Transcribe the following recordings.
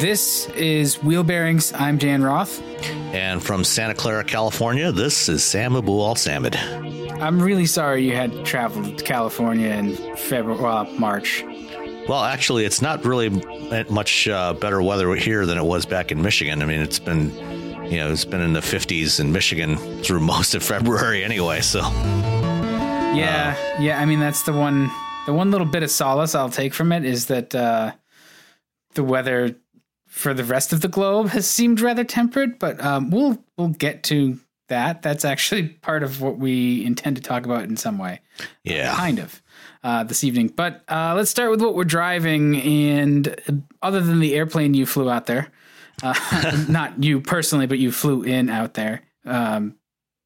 This is Wheel Bearings. I'm Dan Roth. And from Santa Clara, California, this is Sam Abuelsamid. I'm really sorry you had traveled to California in February, uh, March. Well, actually, it's not really much uh, better weather here than it was back in Michigan. I mean, it's been, you know, it's been in the 50s in Michigan through most of February anyway. So, yeah, uh, yeah. I mean, that's the one, the one little bit of solace I'll take from it is that uh, the weather for the rest of the globe has seemed rather temperate, but um, we'll we'll get to that. That's actually part of what we intend to talk about in some way. Yeah, kind of uh, this evening. But uh, let's start with what we're driving. And other than the airplane you flew out there, uh, not you personally, but you flew in out there. Um,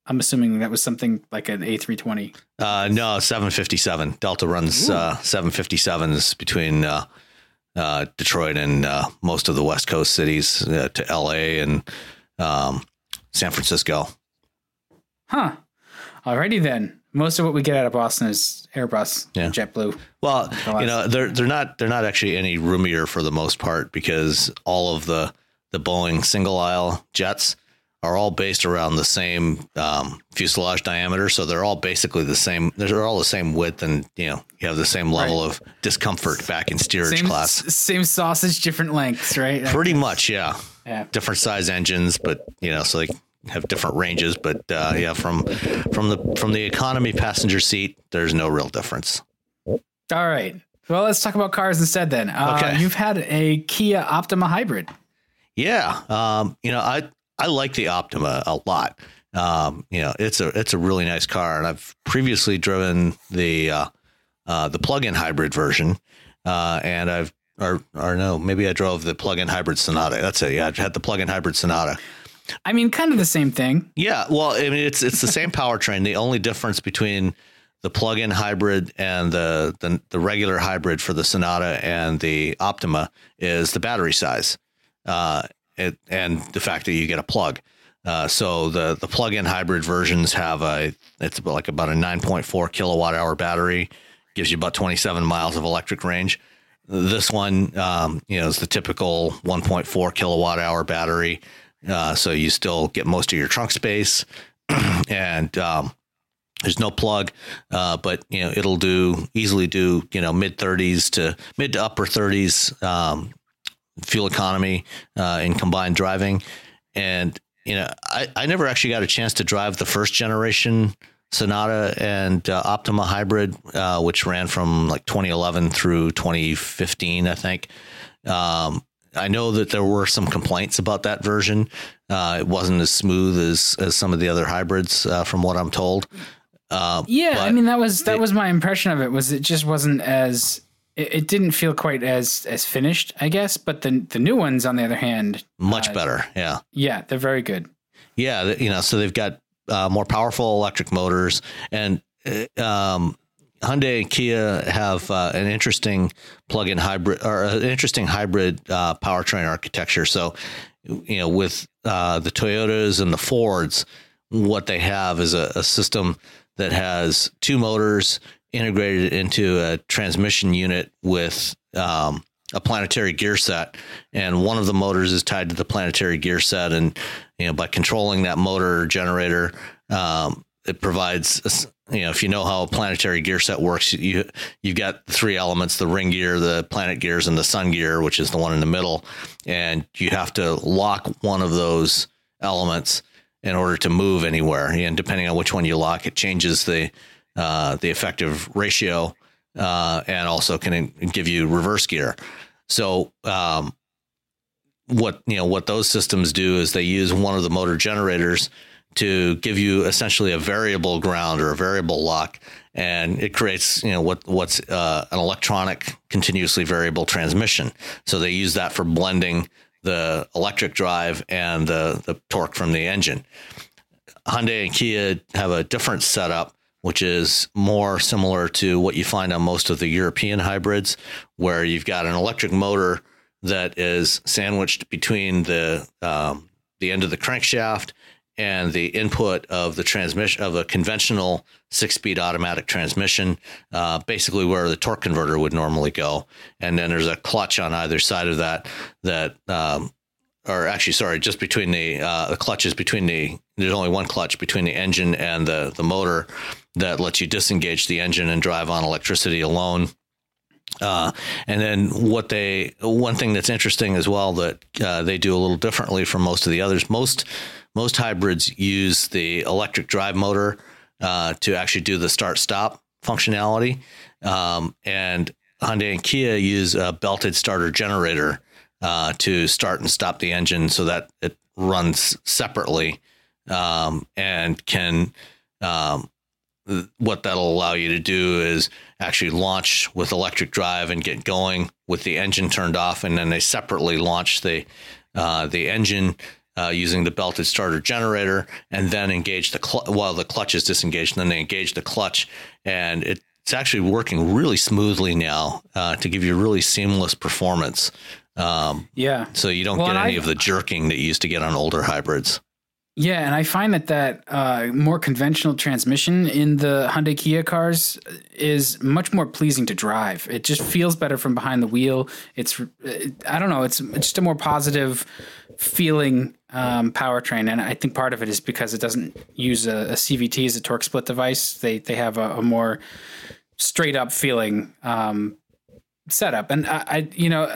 I'm assuming that was something like an A320. Uh, no, 757. Delta runs uh, 757s between uh, uh, Detroit and uh, most of the West Coast cities uh, to LA and um, San Francisco. Huh. Alrighty then. Most of what we get out of Boston is Airbus, yeah. JetBlue. Well, you know, they're they're not they're not actually any roomier for the most part because all of the the Boeing single aisle jets are all based around the same um, fuselage diameter, so they're all basically the same. They're all the same width, and you know you have the same level right. of discomfort back in steerage same, class. Same sausage, different lengths, right? Pretty much, yeah. Yeah. Different size engines, but you know, so they have different ranges. But uh, yeah, from from the from the economy passenger seat, there's no real difference. All right. Well, let's talk about cars instead then. Uh, okay. You've had a Kia Optima hybrid. Yeah. Um, you know, I I like the Optima a lot. Um, you know, it's a it's a really nice car, and I've previously driven the uh, uh, the plug-in hybrid version, uh, and I've or or no, maybe I drove the plug-in hybrid Sonata. That's it. Yeah, I've had the plug-in hybrid Sonata. I mean, kind of the same thing. Yeah, well, I mean, it's it's the same powertrain. The only difference between the plug-in hybrid and the, the the regular hybrid for the Sonata and the Optima is the battery size. Uh, it, and the fact that you get a plug. Uh, so the the plug-in hybrid versions have a it's about like about a 9.4 kilowatt hour battery, gives you about 27 miles of electric range. This one, um, you know, is the typical 1.4 kilowatt hour battery, uh, so you still get most of your trunk space, and um, there's no plug, uh, but you know it'll do easily do you know mid 30s to mid to upper 30s um, fuel economy uh, in combined driving. And, you know, I, I never actually got a chance to drive the first generation Sonata and uh, Optima hybrid, uh, which ran from like 2011 through 2015, I think. Um, I know that there were some complaints about that version. Uh, it wasn't as smooth as, as some of the other hybrids, uh, from what I'm told. Uh, yeah, I mean that was that it, was my impression of it. Was it just wasn't as it, it, didn't feel quite as as finished, I guess. But the the new ones, on the other hand, much uh, better. Yeah, yeah, they're very good. Yeah, you know, so they've got uh, more powerful electric motors, and uh, um, Hyundai and Kia have uh, an interesting plug-in hybrid or an interesting hybrid uh, powertrain architecture. So, you know, with uh, the Toyotas and the Fords, what they have is a, a system that has two motors integrated into a transmission unit with um, a planetary gear set, and one of the motors is tied to the planetary gear set, and you know by controlling that motor generator, um, it provides you know if you know how a planetary gear set works, you you've got three elements: the ring gear, the planet gears, and the sun gear, which is the one in the middle, and you have to lock one of those elements in order to move anywhere. And depending on which one you lock, it changes the uh, the effective ratio uh, and also can give you reverse gear. So, um, what you know, what those systems do is they use one of the motor generators to give you essentially a variable ground or a variable lock, and it creates you know what what's uh, an electronic continuously variable transmission. So they use that for blending the electric drive and the the torque from the engine. Hyundai and Kia have a different setup which is more similar to what you find on most of the European hybrids, where you've got an electric motor that is sandwiched between the um, the end of the crankshaft and the input of the transmission of a conventional six-speed automatic transmission, uh, basically where the torque converter would normally go, and then there's a clutch on either side of that that um, or actually, sorry, just between the uh, the clutches between the there's only one clutch between the engine and the the motor that lets you disengage the engine and drive on electricity alone. Uh, and then what they one thing that's interesting as well that uh, they do a little differently from most of the others. Most most hybrids use the electric drive motor uh, to actually do the start stop functionality, um, and Hyundai and Kia use a belted starter generator uh, to start and stop the engine so that it runs separately um, and can um, what that'll allow you to do is actually launch with electric drive and get going with the engine turned off, and then they separately launch the uh, the engine uh, using the belted starter generator, and then engage the cl- while the clutch is disengaged. And then they engage the clutch, and it, it's actually working really smoothly now uh, to give you really seamless performance. Um, yeah. So you don't well, get any I, of the jerking that you used to get on older hybrids. Yeah, and I find that that uh, more conventional transmission in the Hyundai Kia cars is much more pleasing to drive. It just feels better from behind the wheel. It's I don't know. It's just a more positive feeling um, powertrain, and I think part of it is because it doesn't use a, a CVT as a torque split device. They they have a, a more straight up feeling um, setup, and I, I you know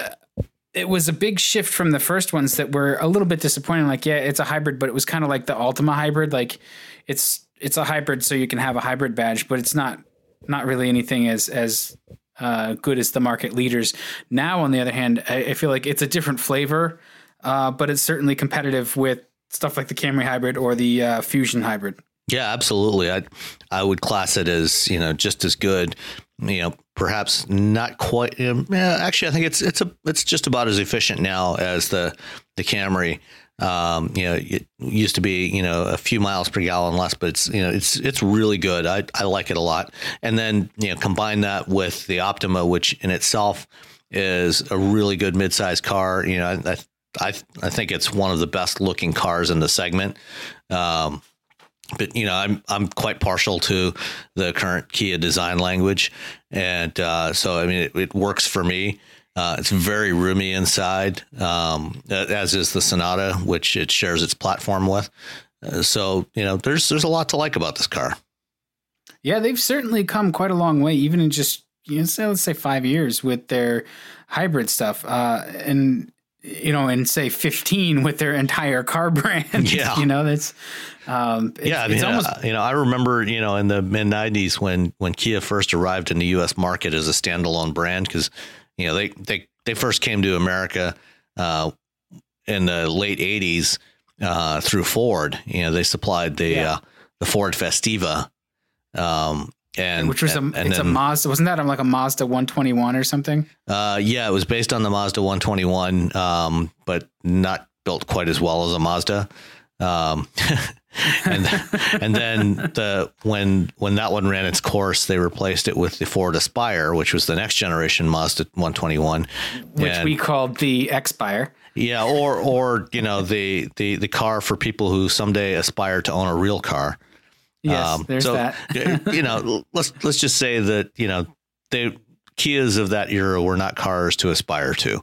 it was a big shift from the first ones that were a little bit disappointing. Like, yeah, it's a hybrid, but it was kind of like the Altima hybrid. Like, it's it's a hybrid, so you can have a hybrid badge, but it's not not really anything as as uh, good as the market leaders. Now, on the other hand, I, I feel like it's a different flavor, uh, but it's certainly competitive with stuff like the Camry hybrid or the uh, Fusion hybrid. Yeah, absolutely. I I would class it as you know just as good you know, perhaps not quite. You know, yeah, actually, I think it's it's a it's just about as efficient now as the the Camry. Um, you know, it used to be you know a few miles per gallon less, but it's you know it's it's really good. I I like it a lot. And then you know combine that with the Optima, which in itself is a really good midsize car. You know, I I I think it's one of the best looking cars in the segment. Um, but you know, I'm I'm quite partial to the current Kia design language, and uh, so I mean, it, it works for me. Uh, it's very roomy inside, um, as is the Sonata, which it shares its platform with. Uh, so you know, there's there's a lot to like about this car. Yeah, they've certainly come quite a long way, even in just you know, say let's say five years with their hybrid stuff. Uh, and you know, and say 15 with their entire car brand. Yeah. you know, that's, um, it's, yeah. I mean, it's almost, uh, you know, I remember, you know, in the mid 90s when, when Kia first arrived in the US market as a standalone brand, because, you know, they, they, they first came to America uh, in the late 80s uh, through Ford. You know, they supplied the, yeah. Uh, the Ford Festiva. Um, and which was a and it's then, a Mazda wasn't that like a Mazda 121 or something? Uh, yeah, it was based on the Mazda 121, um, but not built quite as well as a Mazda. Um, and and then the when when that one ran its course, they replaced it with the Ford Aspire, which was the next generation Mazda 121, which and, we called the Expire. Yeah, or or you know the the the car for people who someday aspire to own a real car. Yes, um, there's so, that. you know, let's let's just say that you know they Kias of that era were not cars to aspire to.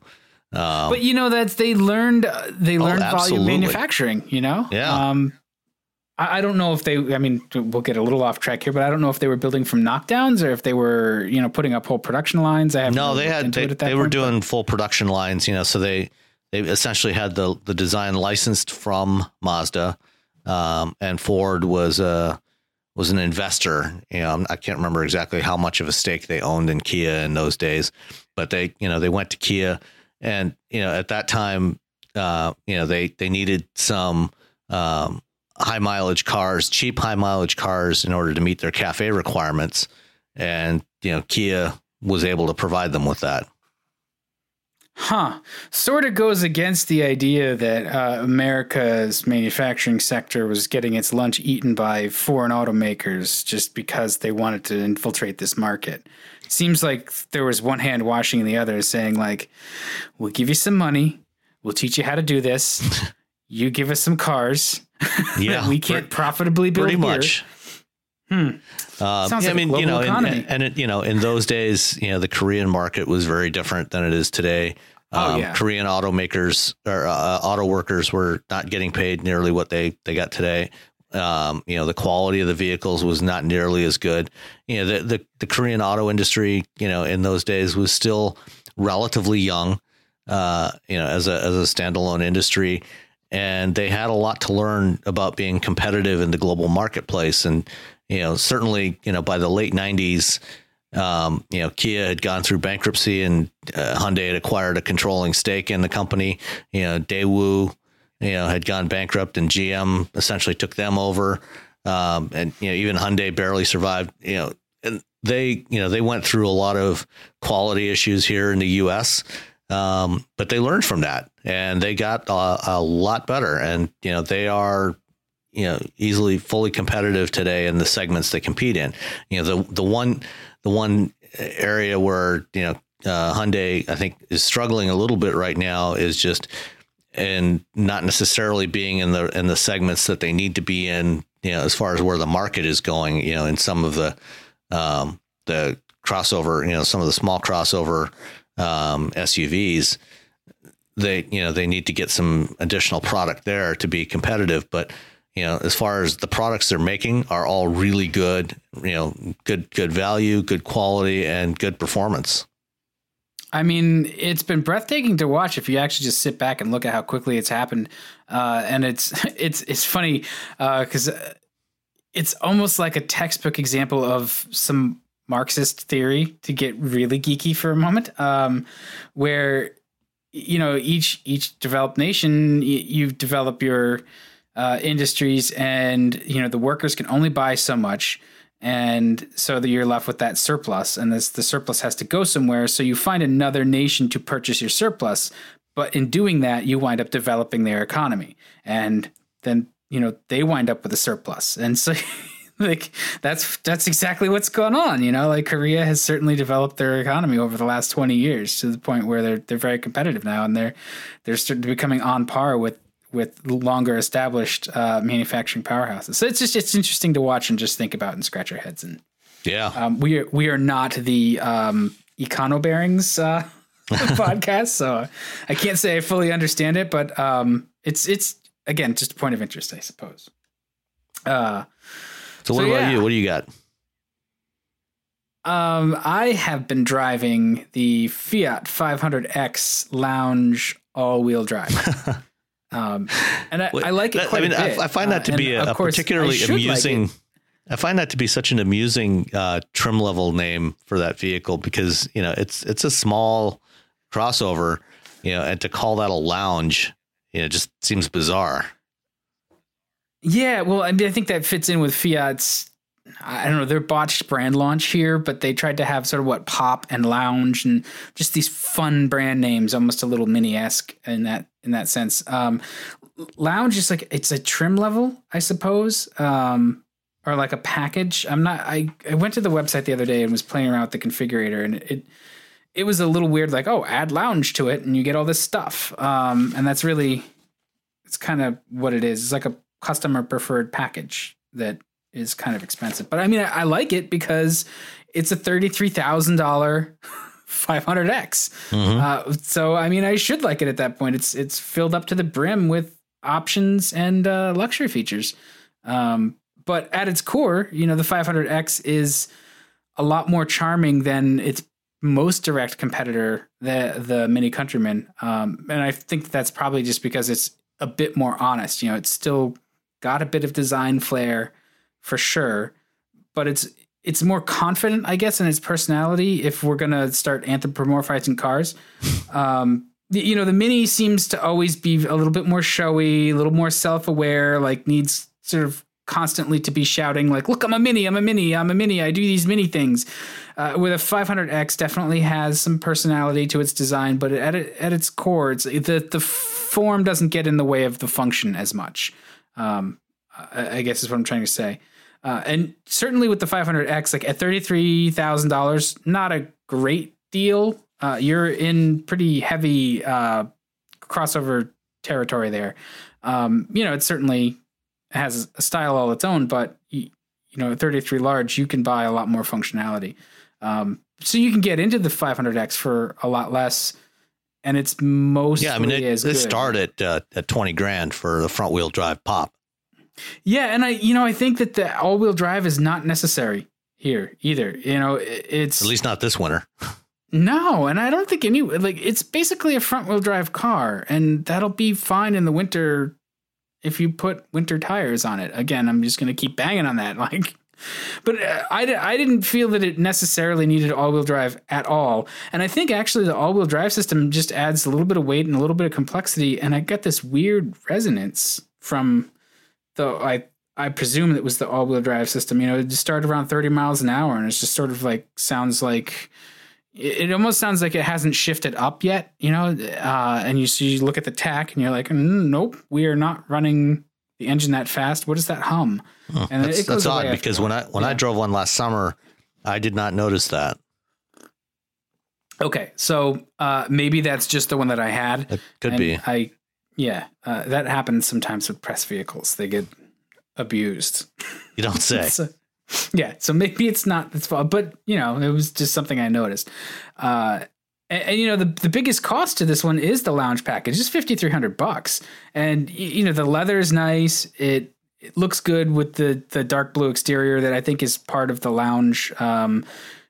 Um, but you know that they learned they oh, learned oh, volume manufacturing. You know, yeah. Um, I, I don't know if they. I mean, we'll get a little off track here, but I don't know if they were building from knockdowns or if they were you know putting up whole production lines. I have no. They had they, they were doing full production lines. You know, so they they essentially had the the design licensed from Mazda, um, and Ford was a was an investor. You know, I can't remember exactly how much of a stake they owned in Kia in those days, but they, you know, they went to Kia, and you know, at that time, uh, you know, they they needed some um, high mileage cars, cheap high mileage cars, in order to meet their cafe requirements, and you know, Kia was able to provide them with that. Huh. Sort of goes against the idea that uh, America's manufacturing sector was getting its lunch eaten by foreign automakers just because they wanted to infiltrate this market. Seems like there was one hand washing the other, saying, like, we'll give you some money, we'll teach you how to do this, you give us some cars yeah, we can't profitably build pretty much. Hmm. Uh, yeah, like I mean, you know, and, and it, you know, in those days, you know, the Korean market was very different than it is today. Oh, um, yeah. Korean automakers or uh, auto workers were not getting paid nearly what they they got today. Um, you know, the quality of the vehicles was not nearly as good. You know, the, the, the Korean auto industry, you know, in those days was still relatively young. Uh, you know, as a as a standalone industry, and they had a lot to learn about being competitive in the global marketplace. And you know, certainly, you know, by the late '90s, um, you know, Kia had gone through bankruptcy, and uh, Hyundai had acquired a controlling stake in the company. You know, Daewoo, you know, had gone bankrupt, and GM essentially took them over. Um, and you know, even Hyundai barely survived. You know, and they, you know, they went through a lot of quality issues here in the U.S. Um, but they learned from that, and they got a, a lot better. And you know, they are you know easily fully competitive today in the segments they compete in. You know, the the one the one area where you know uh, Hyundai I think is struggling a little bit right now is just and not necessarily being in the in the segments that they need to be in. You know, as far as where the market is going. You know, in some of the um, the crossover. You know, some of the small crossover um, SUVs. They you know they need to get some additional product there to be competitive, but you know, as far as the products they're making are all really good, you know, good good value, good quality, and good performance. I mean, it's been breathtaking to watch if you actually just sit back and look at how quickly it's happened. Uh, and it's it's it's funny because uh, it's almost like a textbook example of some Marxist theory to get really geeky for a moment, um, where you know each each developed nation you, you develop your uh, industries, and you know the workers can only buy so much, and so that you're left with that surplus, and this the surplus has to go somewhere. So you find another nation to purchase your surplus, but in doing that, you wind up developing their economy, and then you know they wind up with a surplus, and so. like that's that's exactly what's going on you know like korea has certainly developed their economy over the last 20 years to the point where they're they're very competitive now and they're they're starting to becoming on par with with longer established uh, manufacturing powerhouses. So it's just it's interesting to watch and just think about and scratch our heads. And yeah, um, we are we are not the um, Econo Bearings uh, podcast, so I can't say I fully understand it, but um, it's it's again just a point of interest, I suppose. Uh, so what so about yeah. you? What do you got? Um, I have been driving the Fiat 500X Lounge all-wheel drive. Um, and I, I, like it quite I mean, I, I, find that to uh, be a, a particularly amusing. Like I find that to be such an amusing uh, trim level name for that vehicle because you know it's it's a small crossover, you know, and to call that a lounge, you know, just seems bizarre. Yeah, well, I mean, I think that fits in with Fiat's I don't know, their botched brand launch here, but they tried to have sort of what pop and lounge and just these fun brand names, almost a little mini esque in that in that sense. Um, lounge is like it's a trim level, I suppose, um, or like a package. I'm not. I I went to the website the other day and was playing around with the configurator, and it it was a little weird. Like, oh, add lounge to it, and you get all this stuff. Um, and that's really it's kind of what it is. It's like a customer preferred package that is kind of expensive. But I mean, I, I like it because it's a thirty three thousand dollar 500x. Mm-hmm. Uh, so I mean, I should like it at that point. It's it's filled up to the brim with options and uh, luxury features. Um, but at its core, you know, the 500x is a lot more charming than its most direct competitor, the the Mini Countryman. Um, and I think that's probably just because it's a bit more honest. You know, it's still got a bit of design flair for sure, but it's it's more confident, I guess, in its personality. If we're gonna start anthropomorphizing cars, um, you know, the Mini seems to always be a little bit more showy, a little more self-aware, like needs sort of constantly to be shouting like, "Look, I'm a Mini, I'm a Mini, I'm a Mini, I do these Mini things." Uh, with a 500X, definitely has some personality to its design, but at it, at its core, it's the the form doesn't get in the way of the function as much. Um, I, I guess is what I'm trying to say. Uh, and certainly with the 500X, like at $33,000, not a great deal. Uh, you're in pretty heavy uh, crossover territory there. Um, you know, it certainly has a style all its own, but you, you know, 33 large, you can buy a lot more functionality. Um, so you can get into the 500X for a lot less, and it's mostly yeah. I mean, it, as it good. started uh, at 20 grand for the front wheel drive pop. Yeah, and I you know I think that the all wheel drive is not necessary here either. You know, it's at least not this winter. No, and I don't think any like it's basically a front wheel drive car, and that'll be fine in the winter if you put winter tires on it. Again, I'm just going to keep banging on that, like. But uh, I, I didn't feel that it necessarily needed all wheel drive at all. And I think actually the all wheel drive system just adds a little bit of weight and a little bit of complexity. And I got this weird resonance from the I I presume it was the all wheel drive system. You know, it just started around 30 miles an hour, and it's just sort of like sounds like it, almost sounds like it hasn't shifted up yet. You know, uh, and you see you look at the tach, and you're like, mm, nope, we are not running the engine that fast. What is that hum? Huh, and that's, that's odd because when I when yeah. I drove one last summer, I did not notice that. Okay, so uh, maybe that's just the one that I had. It could be. I yeah, uh, that happens sometimes with press vehicles. They get abused. You don't say. so, yeah, so maybe it's not its fault, but you know, it was just something I noticed. Uh, and, and, you know, the the biggest cost to this one is the lounge package. It's fifty three hundred bucks, and you know, the leather is nice. It it looks good with the the dark blue exterior that I think is part of the lounge um,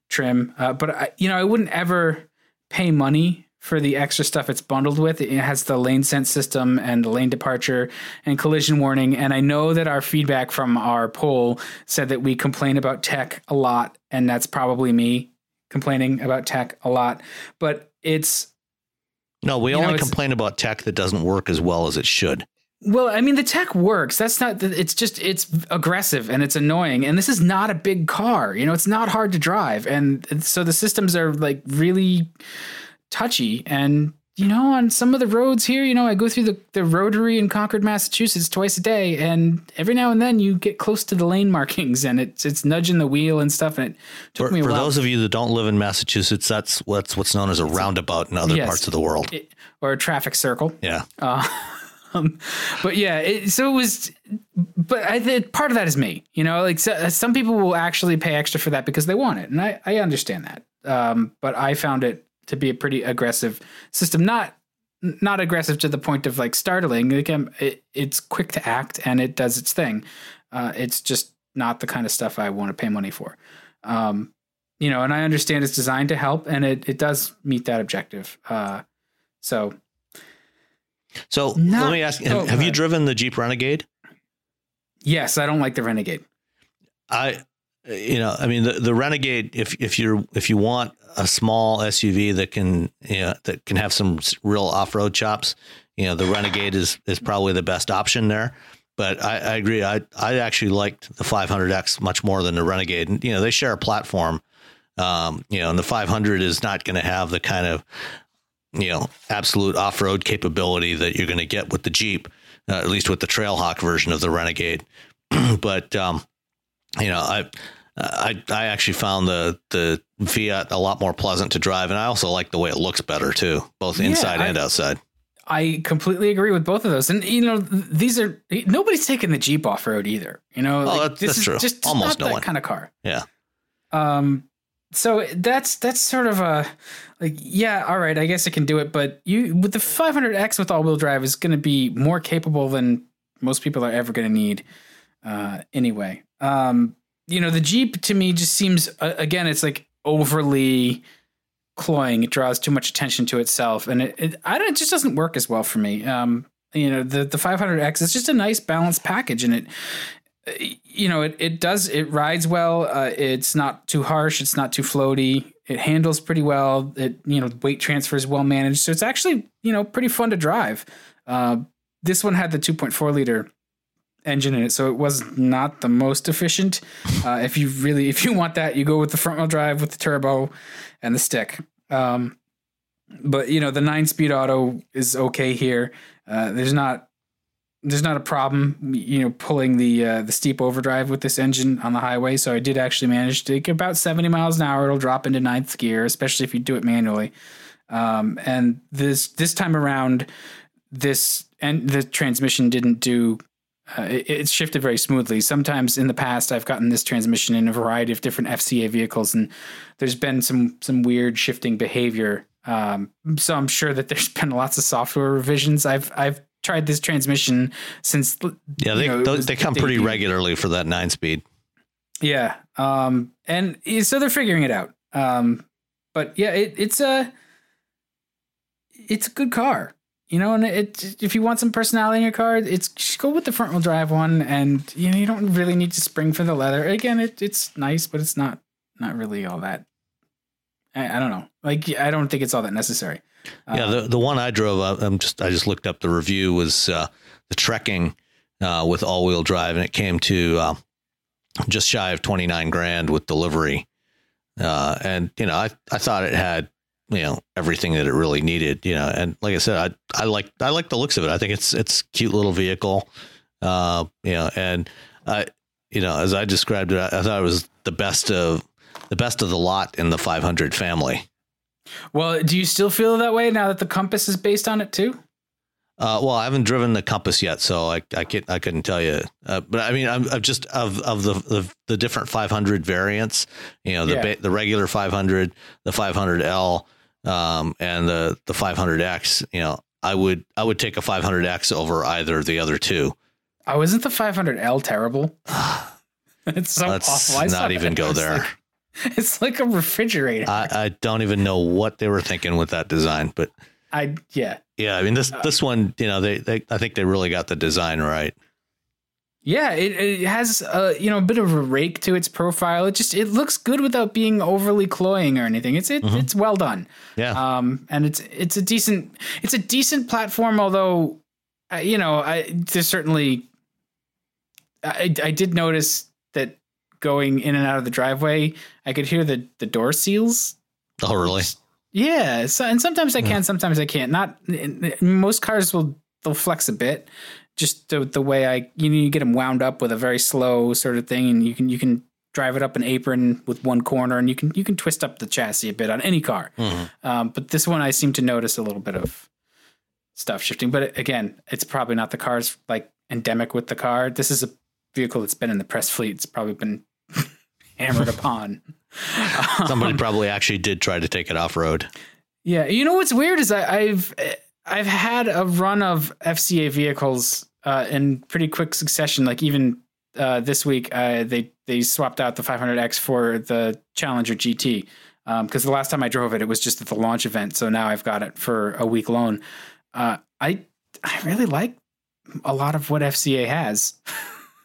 trim. Uh, but I, you know, I wouldn't ever pay money for the extra stuff it's bundled with. It has the lane sense system and the lane departure and collision warning. And I know that our feedback from our poll said that we complain about tech a lot, and that's probably me complaining about tech a lot. But it's no, we only know, complain about tech that doesn't work as well as it should. Well, I mean, the tech works. That's not. It's just it's aggressive and it's annoying. And this is not a big car. You know, it's not hard to drive, and so the systems are like really touchy. And, you know, on some of the roads here, you know, I go through the, the rotary in Concord, Massachusetts twice a day. And every now and then you get close to the lane markings and it's, it's nudging the wheel and stuff. And it took for, me For while. those of you that don't live in Massachusetts, that's what's, what's known as a roundabout in other yes, parts of the world. It, or a traffic circle. Yeah. Uh, um, but yeah, it, so it was, but I think part of that is me, you know, like so, some people will actually pay extra for that because they want it. And I, I understand that. Um, but I found it to be a pretty aggressive system. Not not aggressive to the point of like startling. Again, it, it's quick to act and it does its thing. Uh, it's just not the kind of stuff I want to pay money for. Um, you know, and I understand it's designed to help, and it it does meet that objective. Uh, so, so not, let me ask: Have, oh, have you driven the Jeep Renegade? Yes, I don't like the Renegade. I, you know, I mean the the Renegade. If if you're if you want a small SUV that can you know, that can have some real off road chops, you know, the Renegade is is probably the best option there. But I, I agree. I I actually liked the 500X much more than the Renegade. And, you know, they share a platform. Um, you know, and the 500 is not going to have the kind of you know absolute off road capability that you're going to get with the Jeep. uh, at least with the Trailhawk version of the Renegade. but um, you know, I. I I actually found the the Fiat a lot more pleasant to drive, and I also like the way it looks better too, both inside Yeah, I- and outside. I completely agree with both of those. And you know, these are nobody's taking the Jeep off road either. You know, Oh, Like, that- this that's is true. Just Almost no that one. kind of car. Yeah. Um, so that's that's sort of a like yeah, all right, I guess it can do it, but you with the 500X with all-wheel drive is going to be more capable than most people are ever going to need. Uh, anyway, um, you know, the Jeep to me just seems uh, again, it's like overly cloying. It draws too much attention to itself, and it, it I don't. It just doesn't work as well for me. Um, you know, the the 500X is just a nice balanced package, and it you know, it, it does, it rides well. Uh, it's not too harsh. It's not too floaty. It handles pretty well. It, you know, weight transfer is well managed. So it's actually, you know, pretty fun to drive. Uh, this one had the 2.4 liter engine in it. So it was not the most efficient. Uh, if you really, if you want that, you go with the front wheel drive with the turbo and the stick. Um, but you know, the nine speed auto is okay here. Uh, there's not, there's not a problem, you know, pulling the uh, the steep overdrive with this engine on the highway. So I did actually manage to get about 70 miles an hour. It'll drop into ninth gear, especially if you do it manually. Um, and this this time around, this and the transmission didn't do. Uh, it, it shifted very smoothly. Sometimes in the past, I've gotten this transmission in a variety of different FCA vehicles, and there's been some some weird shifting behavior. Um, so I'm sure that there's been lots of software revisions. I've I've tried this transmission since Yeah, they know, they, was they the come pretty debut. regularly for that nine speed. Yeah. Um, and so they're figuring it out. Um, but yeah, it, it's a, it's a good car, you know, and it, if you want some personality in your car, it's just go with the front wheel drive one. And, you know, you don't really need to spring for the leather. Again, it, it's nice, but it's not, not really all that. I, I don't know. Like, I don't think it's all that necessary. yeah, the the one I drove, uh, I'm just I just looked up the review was uh, the trekking uh, with all wheel drive, and it came to uh, just shy of 29 grand with delivery. Uh, and you know, I I thought it had you know everything that it really needed. You know, and like I said, I I like I like the looks of it. I think it's it's a cute little vehicle. Uh, you know, and I you know as I described it, I, I thought it was the best of the best of the lot in the 500 family. Well, do you still feel that way now that the Compass is based on it too? Uh, well, I haven't driven the Compass yet, so I I, can't, I couldn't tell you. Uh, but I mean, I'm, I'm just of of the, the the different 500 variants. You know, the Yeah. ba- the regular 500, the 500L, um, and the the 500X. You know, I would I would take a 500X over either of the other two. Oh, isn't the 500L terrible? it's so Let's awful. I not even that. go there. like- it's like a refrigerator. I, I don't even know what they were thinking with that design, but I yeah yeah, I mean this this one, you know, they, they I think they really got the design right. Yeah. It, it has a you know a bit of a rake to its profile. It just it looks good without being overly cloying or anything. It's it, it's well done. Yeah, Um, and it's it's a decent it's a decent platform. Although, uh, you know, I there's certainly I I did notice that going in and out of the driveway, I could hear the the door seals oh really? Yeah, so, and sometimes I can, sometimes I can't. Not most cars will they'll flex a bit, just the the way I you know you get them wound up with a very slow sort of thing, and you can you can drive it up an apron with one corner, and you can you can twist up the chassis a bit on any car. Um, but this one I seem to notice a little bit of stuff shifting. But again, it's probably not the car's like endemic with the car. This is a vehicle that's been in the press fleet. It's probably been hammered upon. Somebody probably actually did try to take it off road. Yeah, you know what's weird is I, I've I've had a run of FCA vehicles uh, in pretty quick succession. Like even uh, this week, uh, they they swapped out the 500X for the Challenger GT because the last time I drove it, it was just at the launch event. So now I've got it for a week loan. Uh, I I really like a lot of what FCA has,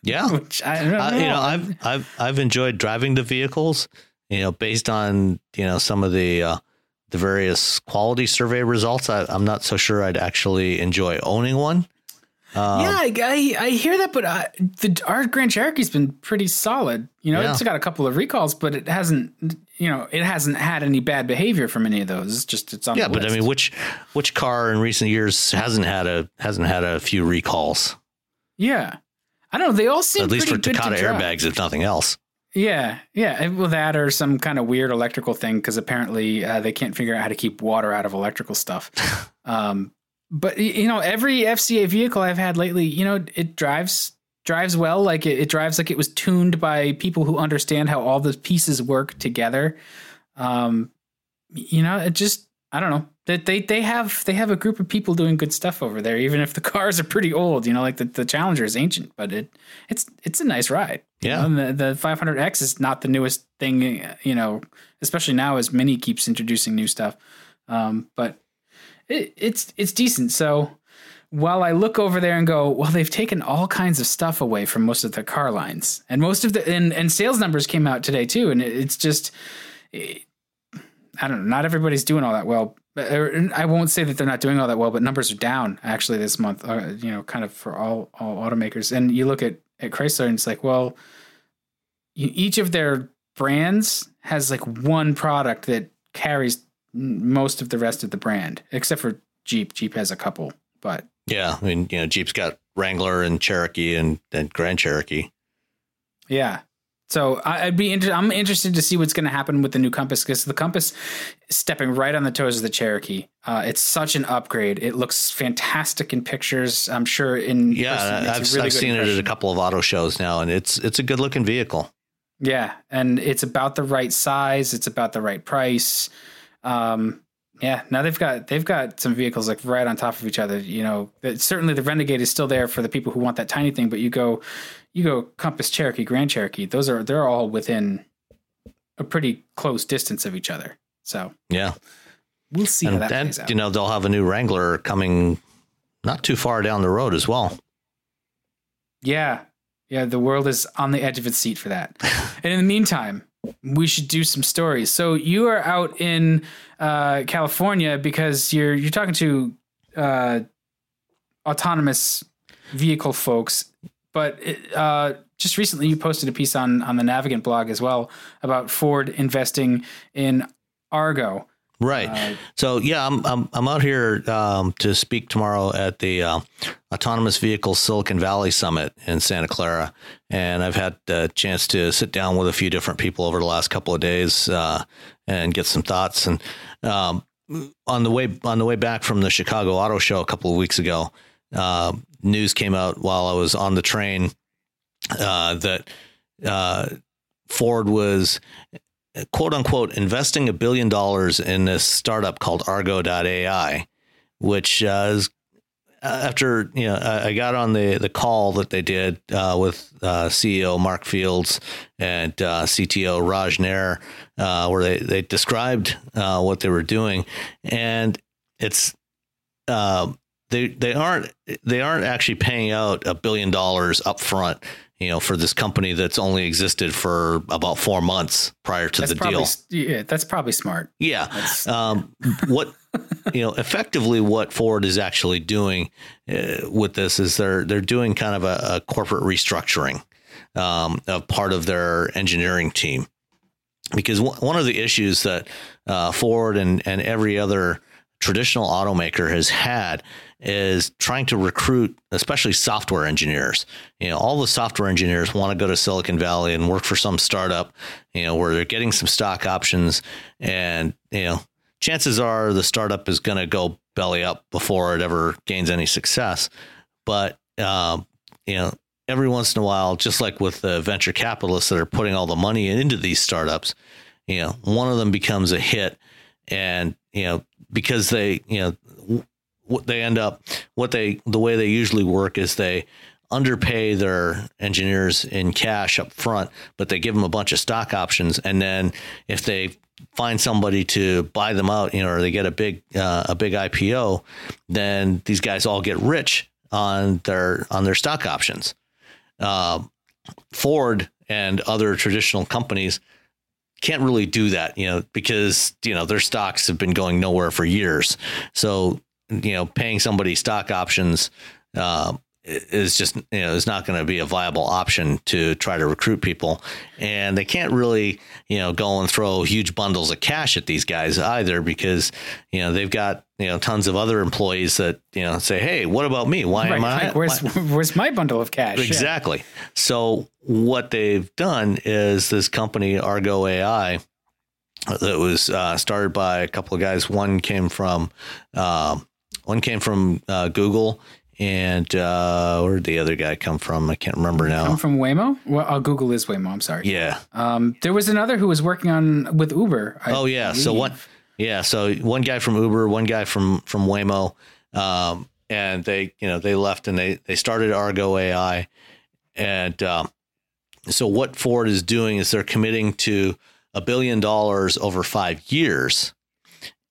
Yeah, which I don't know. Uh, you know, I've I've I've enjoyed driving the vehicles. You know, based on you know some of the uh, the various quality survey results, I, I'm not so sure I'd actually enjoy owning one. Um, yeah, I, I, I hear that, but uh, the our Grand Cherokee's been pretty solid. You know, Yeah. it's got a couple of recalls, but it hasn't. You know, it hasn't had any bad behavior from any of those. It's just it's on. yeah, but I mean, which which car in recent years hasn't had a hasn't had a few recalls? yeah, I don't know. They all seem At least for Takata airbags, if nothing else. Yeah, yeah. Well, that or some kind of weird electrical thing because apparently uh, they can't figure out how to keep water out of electrical stuff. um, but you know, every FCA vehicle I've had lately, you know, it drives drives well. Like it, it drives like it was tuned by people who understand how all the pieces work together. Um, you know, it just I don't know that they they have they have a group of people doing good stuff over there, even if the cars are pretty old. You know, like the, the Challenger is ancient, but it it's it's a nice ride. you Yeah. know, and the the 500X is not the newest thing. You know, especially now as Mini keeps introducing new stuff. Um, but it, it's it's decent. So while I look over there and go, well, they've taken all kinds of stuff away from most of the car lines, and most of the and, and sales numbers came out today too, and it, it's just. eh, I don't know. Not everybody's doing all that well. I won't say that they're not doing all that well, but numbers are down actually this month. Uh, you know, kind of for all all automakers. And you look at at Chrysler, and it's like, well, you, each of their brands has like one product that carries most of the rest of the brand, except for Jeep. Jeep has a couple, but Yeah, I mean, you know, Jeep's got Wrangler and Cherokee and and Grand Cherokee. Yeah. So I'd be inter- I'm interested to see what's going to happen with the new Compass because the Compass is stepping right on the toes of the Cherokee. Uh, it's such an upgrade. It looks fantastic in pictures. I'm sure in Yeah, person, I've really I've seen it at a couple of auto shows now, and it's it's a good looking vehicle. Yeah, and it's about the right size. It's about the right price. Um, yeah, now they've got they've got some vehicles like right on top of each other. You know, certainly the Renegade is still there for the people who want that tiny thing. But you go, you go Compass, Cherokee, Grand Cherokee. Those are they're all within a pretty close distance of each other. So Yeah, we'll see how and that then plays out. you know they'll have a new Wrangler coming not too far down the road as well. Yeah. Yeah. The world is on the edge of its seat for that. and in the meantime, we should do some stories. So you are out in uh, California because you're you're talking to uh, autonomous vehicle folks, but uh, just recently you posted a piece on on the Navigant blog as well about Ford investing in Argo. Right. Uh, so yeah, I'm I'm I'm out here um, to speak tomorrow at the uh, Autonomous Vehicle Silicon Valley Summit in Santa Clara, and I've had a chance to sit down with a few different people over the last couple of days uh, and get some thoughts. And um, on the way on the way back from the Chicago Auto Show a couple of weeks ago, uh, news came out while I was on the train uh, that uh, Ford was quote unquote investing a billion dollars in this startup called Argo.ai, which uh, is after you know I got on the the call that they did uh, with uh, CEO Mark Fields and uh, CTO Raj Nair, uh, where they they described uh, what they were doing, and it's uh, they they aren't they aren't actually paying out a billion dollars up front. You know, for this company that's only existed for about four months prior to that's the probably deal. yeah, that's probably smart. Yeah. Um, what you know, effectively, what Ford is actually doing uh, with this is they're they're doing kind of a, a corporate restructuring um, of part of their engineering team, because w- one of the issues that uh, Ford and and every other traditional automaker has had is trying to recruit especially software engineers. You know all the software engineers want to go to silicon valley and work for some startup you know where they're getting some stock options. And you know chances are the startup is going to go belly up before it ever gains any success. But um, you know every once in a while just like with the venture capitalists that are putting all the money into these startups you know one of them becomes a hit. And you know because they you know what they end up what they the way they usually work is they underpay their engineers in cash up front but they give them a bunch of stock options and then if they find somebody to buy them out you know or they get a big uh, a big IPO then these guys all get rich on their on their stock options uh, Ford and other traditional companies can't really do that, you know, because you know their stocks have been going nowhere for years. So you know, paying somebody stock options uh, is just you know is not going to be a viable option to try to recruit people. And they can't really you know go and throw huge bundles of cash at these guys either because you know they've got you know tons of other employees that you know say hey what about me? Why right, am i like, where's, why? where's my bundle of cash? Exactly. Yeah. so what they've done is this company argo ai that was uh, started by a couple of guys. One came from uh, one came from uh, google and uh, where did the other guy come from? I can't remember now. Come from Waymo? Well, uh, Google is Waymo. I'm sorry. Yeah. Um, there was another who was working on with Uber. I oh yeah. Believe. So one, yeah. So one guy from Uber, one guy from from Waymo, um, and they you know they left and they they started Argo AI, and um, so what Ford is doing is they're committing to a billion dollars over five years,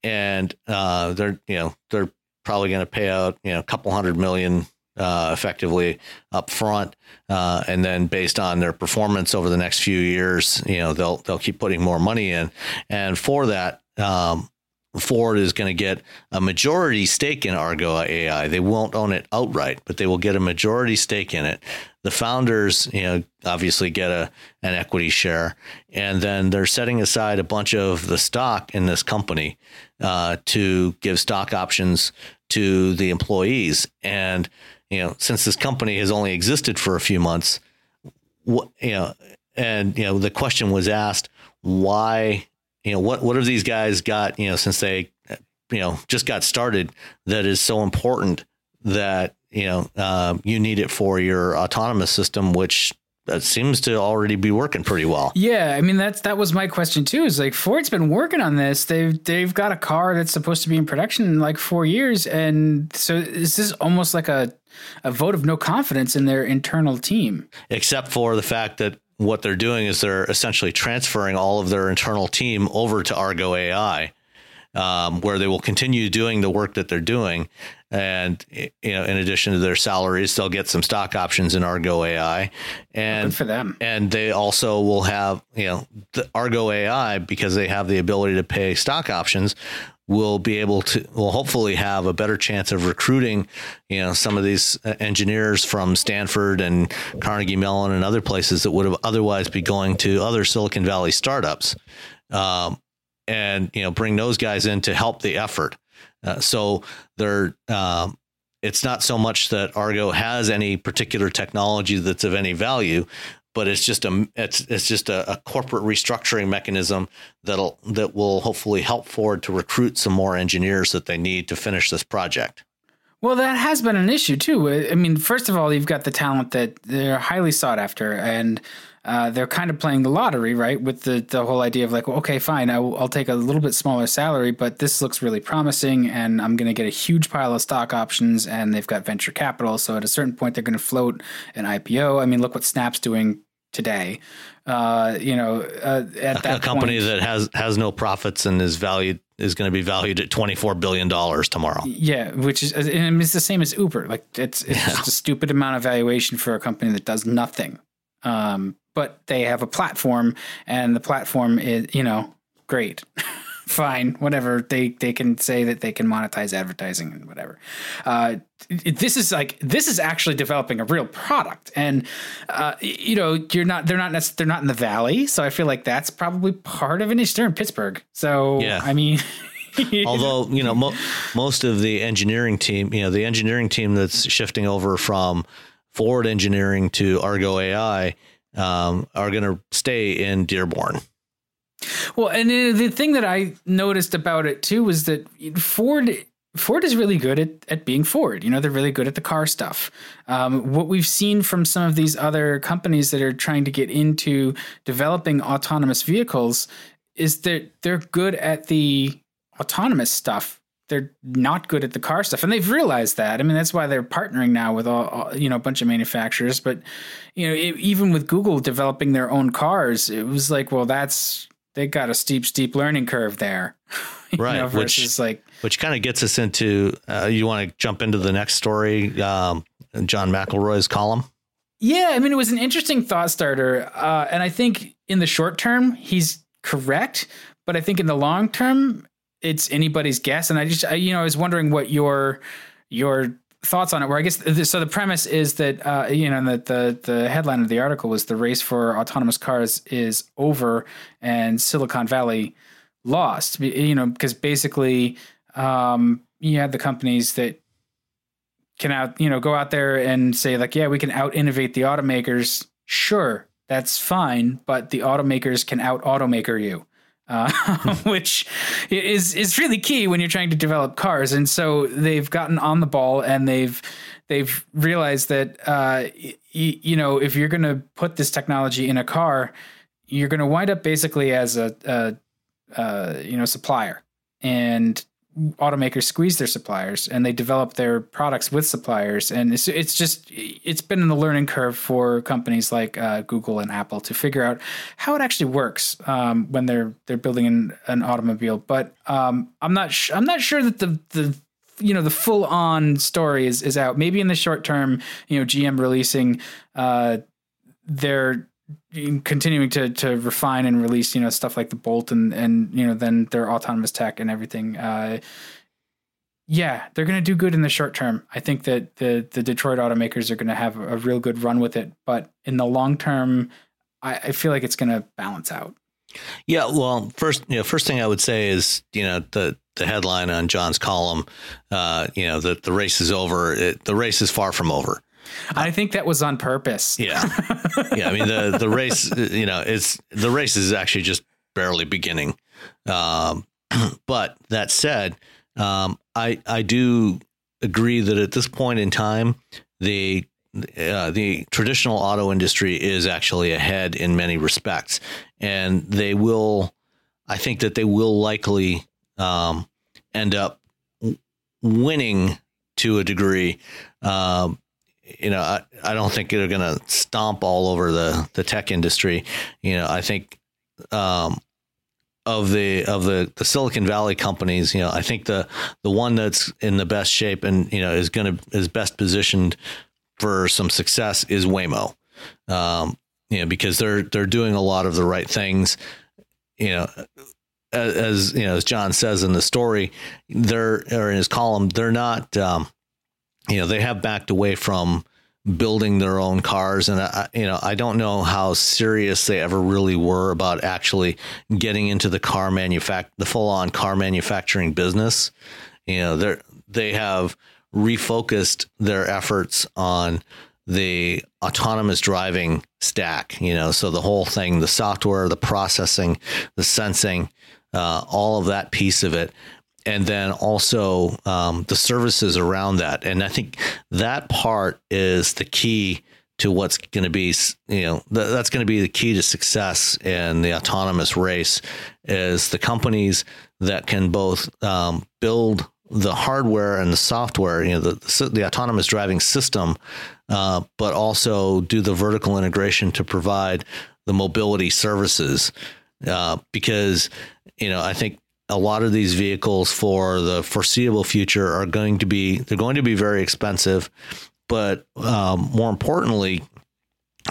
and uh, they're you know they're probably going to pay out you know a couple hundred million uh, effectively up front, uh, and then based on their performance over the next few years, you know they'll they'll keep putting more money in, and for that. Um, Ford is going to get a majority stake in Argo AI. They won't own it outright, but they will get a majority stake in it. The founders, you know, obviously get a an equity share, and then they're setting aside a bunch of the stock in this company uh, to give stock options to the employees. And you know, since this company has only existed for a few months, what you know, and you know, the question was asked, why you know what what have these guys got you know since they you know just got started that is so important that you know uh, you need it for your autonomous system which that seems to already be working pretty well. Yeah, I mean that's that was my question too. Is like Ford's been working on this. They've they've got a car that's supposed to be in production in like four years, and so this is this almost like a a vote of no confidence in their internal team? Except for the fact that what they're doing is they're essentially transferring all of their internal team over to Argo AI, um, where they will continue doing the work that they're doing. And you know, in addition to their salaries, they'll get some stock options in Argo AI, and Good for them. And they also will have you know the Argo AI because they have the ability to pay stock options will be able to will hopefully have a better chance of recruiting you know some of these uh, engineers from Stanford and Carnegie Mellon and other places that would have otherwise be going to other Silicon Valley startups. Um, and you know bring those guys in to help the effort uh, so they're um, it's not so much that Argo has any particular technology that's of any value, but it's just a it's it's just a, a, corporate restructuring mechanism that'll that will hopefully help Ford to recruit some more engineers that they need to finish this project. Well, that has been an issue too. I mean, first of all, you've got the talent that they're highly sought after, and uh, they're kind of playing the lottery, right? With the the whole idea of like, well, okay, fine, I will, I'll take a little bit smaller salary, but this looks really promising, and I'm going to get a huge pile of stock options, and they've got venture capital, so at a certain point, they're going to float an IPO. I mean, look what Snap's doing today. Uh, you know, uh, at that a company point, that has has no profits and is valued is going to be valued at twenty four billion dollars tomorrow. Yeah, which is and it's the same as Uber. Like it's it's yeah. just a stupid amount of valuation for a company that does nothing. Um, but they have a platform and the platform is, you know, great. Fine, whatever. They they can say that they can monetize advertising and whatever. Uh, this is like this is actually developing a real product, and uh, you know you're not they're not they're not in the valley, so I feel like that's probably part of an issue. They're in Pittsburgh, so yeah. I mean. Although you know mo- most of the engineering team, you know the engineering team that's shifting over from Ford Engineering to Argo AI um, are going to stay in Dearborn. Well, and the thing that I noticed about it too was that Ford Ford is really good at, at being Ford. You know, they're really good at the car stuff. Um, what we've seen from some of these other companies that are trying to get into developing autonomous vehicles is that they're good at the autonomous stuff they're not good at the car stuff. And they've realized that. I mean that's why they're partnering now with all, all you know a bunch of manufacturers. But you know it, even with google developing their own cars it was like well that's they got a steep steep learning curve there. Right know, which like which kind of gets us into uh, you want to jump into the next story um, john mcelroy's column? Yeah i mean it was an interesting thought starter uh, and i think in the short term he's correct but i think in the long term it's anybody's guess. And I just, I, you know, I was wondering what your your thoughts on it. Where I guess so. The premise is that uh, you know that the the headline of the article was the race for autonomous cars is over and Silicon Valley lost. You know because basically um, you had the companies that can out you know go out there and say like yeah we can out innovate the automakers. Sure, that's fine, but the automakers can out automaker you uh, which is is really key when you're trying to develop cars. And so they've gotten on the ball and they've they've realized that uh, y- you know if you're going to put this technology in a car, you're going to wind up basically as a, a, a you know supplier, and automakers squeeze their suppliers and they develop their products with suppliers. And it's, it's just it's been in the learning curve for companies like uh, google and apple to figure out how it actually works um, when they're they're building an, an automobile. But um, i'm not sh- i'm not sure that the the you know the full on story is is out. Maybe in the short term you know gm releasing uh, their continuing to to refine and release you know stuff like the bolt and and you know then their autonomous tech and everything uh yeah they're going to do good in the short term. I think that the the detroit automakers are going to have a, real good run with it but in the long term i, I feel like it's going to balance out. Yeah well first you know first thing i would say is you know the the headline on john's column uh you know that the race is over it, the race is far from over I think that was on purpose. Yeah, yeah. I mean the the race, you know, it's the race is actually just barely beginning. Um, but that said, um, I I do agree that at this point in time, the uh, the traditional auto industry is actually ahead in many respects, and they will. I think that they will likely um, end up winning to a degree um, you know, I, I don't think they're going to stomp all over the, the tech industry. You know, I think um, of the of the, the Silicon Valley companies, you know, I think the the one that's in the best shape and you know is going to is best positioned for some success is Waymo. Um, you know, because they're they're doing a lot of the right things. You know, as, as you know, as John says in the story, they're or in his column, they're not. Um, you know they have backed away from building their own cars. And I, you know I don't know how serious they ever really were about actually getting into the car manufact the full on car manufacturing business. You know they they have refocused their efforts on the autonomous driving stack you know so the whole thing the software the processing the sensing uh, all of that piece of it and then also um, the services around that. And I think that part is the key to what's going to be, you know, th- that's going to be the key to success in the autonomous race is the companies that can both um, build the hardware and the software, you know, the, the autonomous driving system, uh, but also do the vertical integration to provide the mobility services. Uh, because, you know, I think a lot of these vehicles for the foreseeable future are going to be they're going to be very expensive. But um, more importantly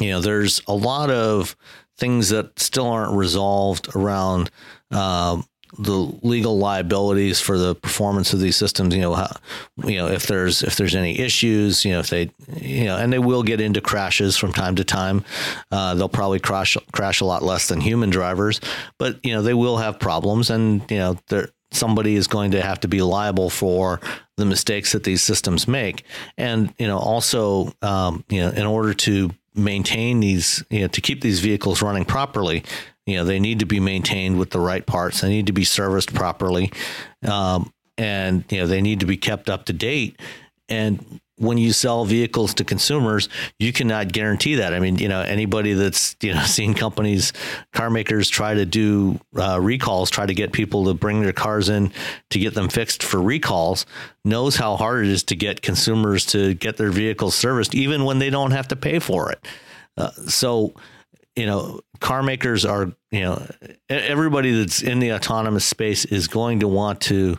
you know there's a lot of things that still aren't resolved around um, the legal liabilities for the performance of these systems you know how, you know if there's if there's any issues you know if they you know and they will get into crashes from time to time. Uh, they'll probably crash crash a lot less than human drivers but you know they will have problems and you know there somebody is going to have to be liable for the mistakes that these systems make. And you know also um, you know in order to maintain these you know to keep these vehicles running properly you know they need to be maintained with the right parts. They need to be serviced properly. Um, and you know they need to be kept up to date. And when you sell vehicles to consumers you cannot guarantee that. I mean you know anybody that's you know seen companies car makers try to do uh, recalls try to get people to bring their cars in to get them fixed for recalls knows how hard it is to get consumers to get their vehicles serviced even when they don't have to pay for it. Uh, so you know, car makers are, you know, everybody that's in the autonomous space is going to want to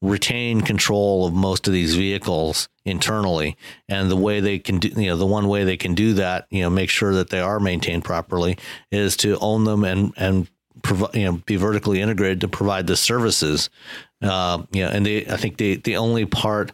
retain control of most of these vehicles internally. And the way they can do, you know, the one way they can do that, you know, make sure that they are maintained properly is to own them and, and provide, you know, be vertically integrated to provide the services. Uh, you know, and the, I think the, the only part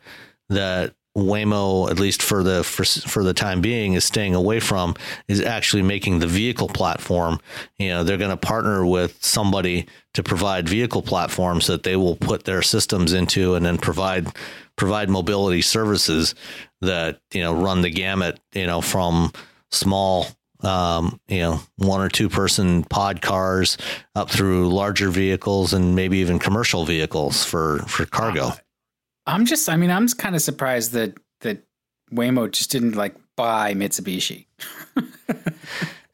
that Waymo, at least for the for, for the time being, is staying away from is actually making the vehicle platform. You know, they're going to partner with somebody to provide vehicle platforms that they will put their systems into, and then provide provide mobility services that you know run the gamut. You know, from small um, you know, one or two person pod cars up through larger vehicles and maybe even commercial vehicles for for cargo. I'm just, I mean, I'm kind of surprised that that Waymo just didn't like buy Mitsubishi.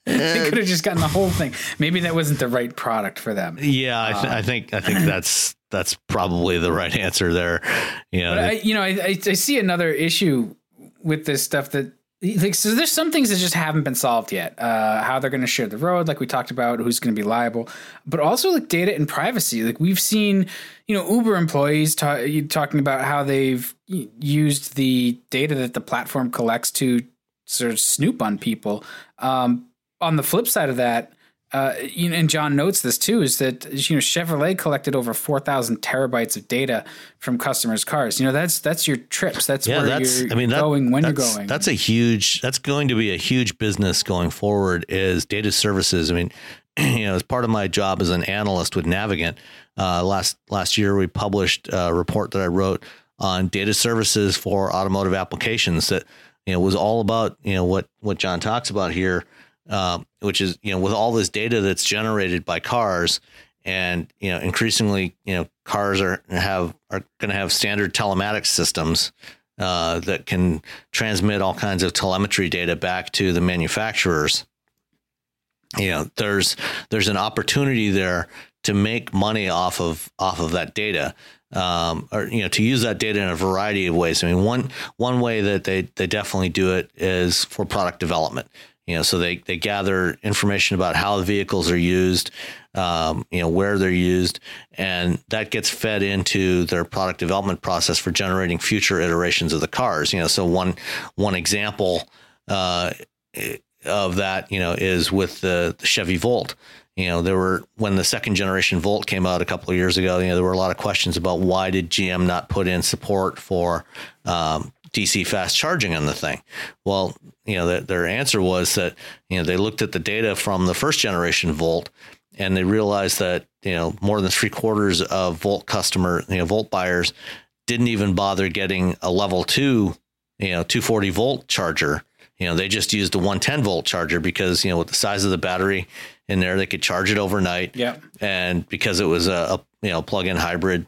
they could have just gotten the whole thing. Maybe that wasn't the right product for them. Yeah, I, th- uh, I think I think that's that's probably the right answer there. You know, I, you know, I, I see another issue with this stuff that like so there's some things that just haven't been solved yet uh, how they're going to share the road like we talked about who's going to be liable. But also like data and privacy. Like we've seen you know uber employees ta- talking about how they've used the data that the platform collects to sort of snoop on people. Um, on the flip side of that uh, you know, and John notes this too, is that you know Chevrolet collected over four thousand terabytes of data from customers' cars. You know, that's that's your trips. That's yeah, where that's, you're I mean, that, going when you're going. That's a huge. That's going to be a huge business going forward. Is data services. I mean, you know, as part of my job as an analyst with Navigant, uh, last last year we published a report that I wrote on data services for automotive applications that you know was all about you know what what John talks about here um, which is you know with all this data that's generated by cars, and you know increasingly you know cars are have are going to have standard telematics systems uh, that can transmit all kinds of telemetry data back to the manufacturers. You know, there's there's an opportunity there to make money off of off of that data. Um, or you know to use that data in a variety of ways. I mean, one one way that they they definitely do it is for product development. You know, so they, they gather information about how the vehicles are used, um, you know, where they're used, and that gets fed into their product development process for generating future iterations of the cars. You know, so one one example uh, of that, you know, is with the, the Chevy Volt you know there were when the second generation volt came out a couple of years ago you know there were a lot of questions about why did gm not put in support for um, dc fast charging on the thing well you know, that their answer was that, you know, they looked at the data from the first generation Volt and they realized that, you know, more than three quarters of Volt customer, you know, Volt buyers didn't even bother getting a level two, you know, 240 volt charger. You know, they just used a 110 volt charger because, you know, with the size of the battery in there, they could charge it overnight. Yeah. And because it was a, a you know, plug in hybrid,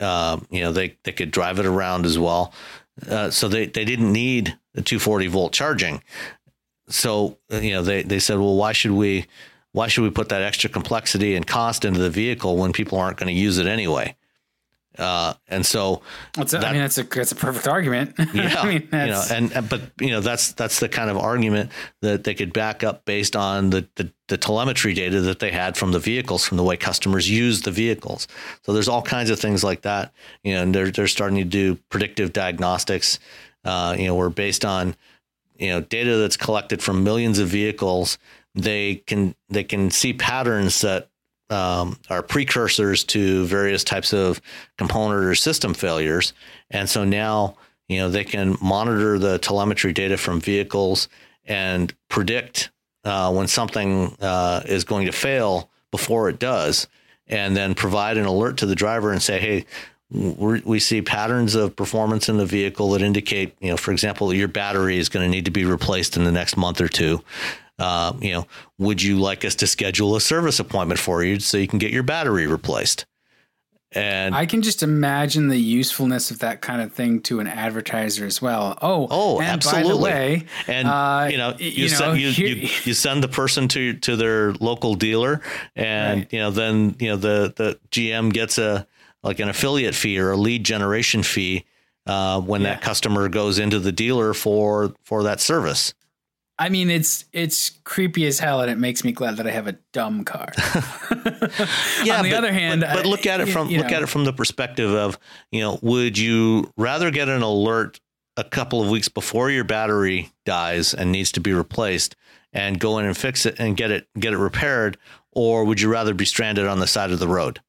uh, you know, they, they could drive it around as well. Uh, so they, they didn't need the 240 volt charging. So you know they they said, well, why should we why should we put that extra complexity and cost into the vehicle when people aren't going to use it anyway? Uh, and so that, I mean, that's a that's a perfect argument. Yeah, I mean, you know, and but you know that's that's the kind of argument that they could back up based on the, the, the telemetry data that they had from the vehicles, from the way customers use the vehicles. So there's all kinds of things like that. You know, and they're they're starting to do predictive diagnostics. Uh, you know, where based on you know data that's collected from millions of vehicles, they can they can see patterns that um, are precursors to various types of component or system failures. And so now, you know, they can monitor the telemetry data from vehicles and predict uh, when something uh, is going to fail before it does, and then provide an alert to the driver and say, hey, we see patterns of performance in the vehicle that indicate, you know, for example, your battery is going to need to be replaced in the next month or two uh, you know, would you like us to schedule a service appointment for you so you can get your battery replaced? And I can just imagine the usefulness of that kind of thing to an advertiser as well. Oh, oh, and absolutely. By the way, and uh, you know, you, you, send, know, you, you, you, send the person to to their local dealer, and right. you know, then you know the the GM gets a like an affiliate fee or a lead generation fee uh, when yeah. that customer goes into the dealer for for that service. I mean, it's it's creepy as hell, and it makes me glad that I have a dumb car. yeah. On the but, other hand, but, but look at it from look know. at it from the perspective of you know, would you rather get an alert a couple of weeks before your battery dies and needs to be replaced, and go in and fix it and get it get it repaired, or would you rather be stranded on the side of the road?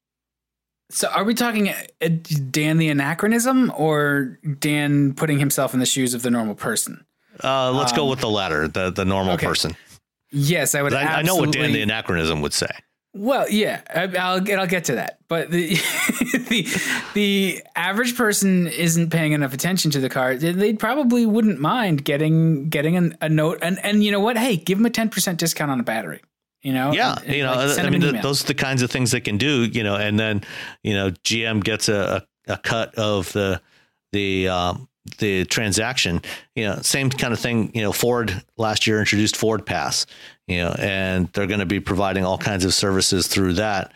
So are we talking uh, Dan the anachronism or Dan putting himself in the shoes of the normal person? Uh, let's um, go with the latter, the the normal okay. person. Yes, I would. I, I, know what Dan the anachronism would say. Well, yeah, I, will get I'll get to that. But the the the average person isn't paying enough attention to the car. They probably wouldn't mind getting getting an, a note and and you know what? Hey, give them a ten percent discount on a battery. You know, yeah, and, you know, like I mean, the, those are the kinds of things they can do. You know, and then you know, GM gets a, a, a cut of the the um, the transaction. You know, same kind of thing. You know, Ford last year introduced FordPass. You know, and they're going to be providing all kinds of services through that.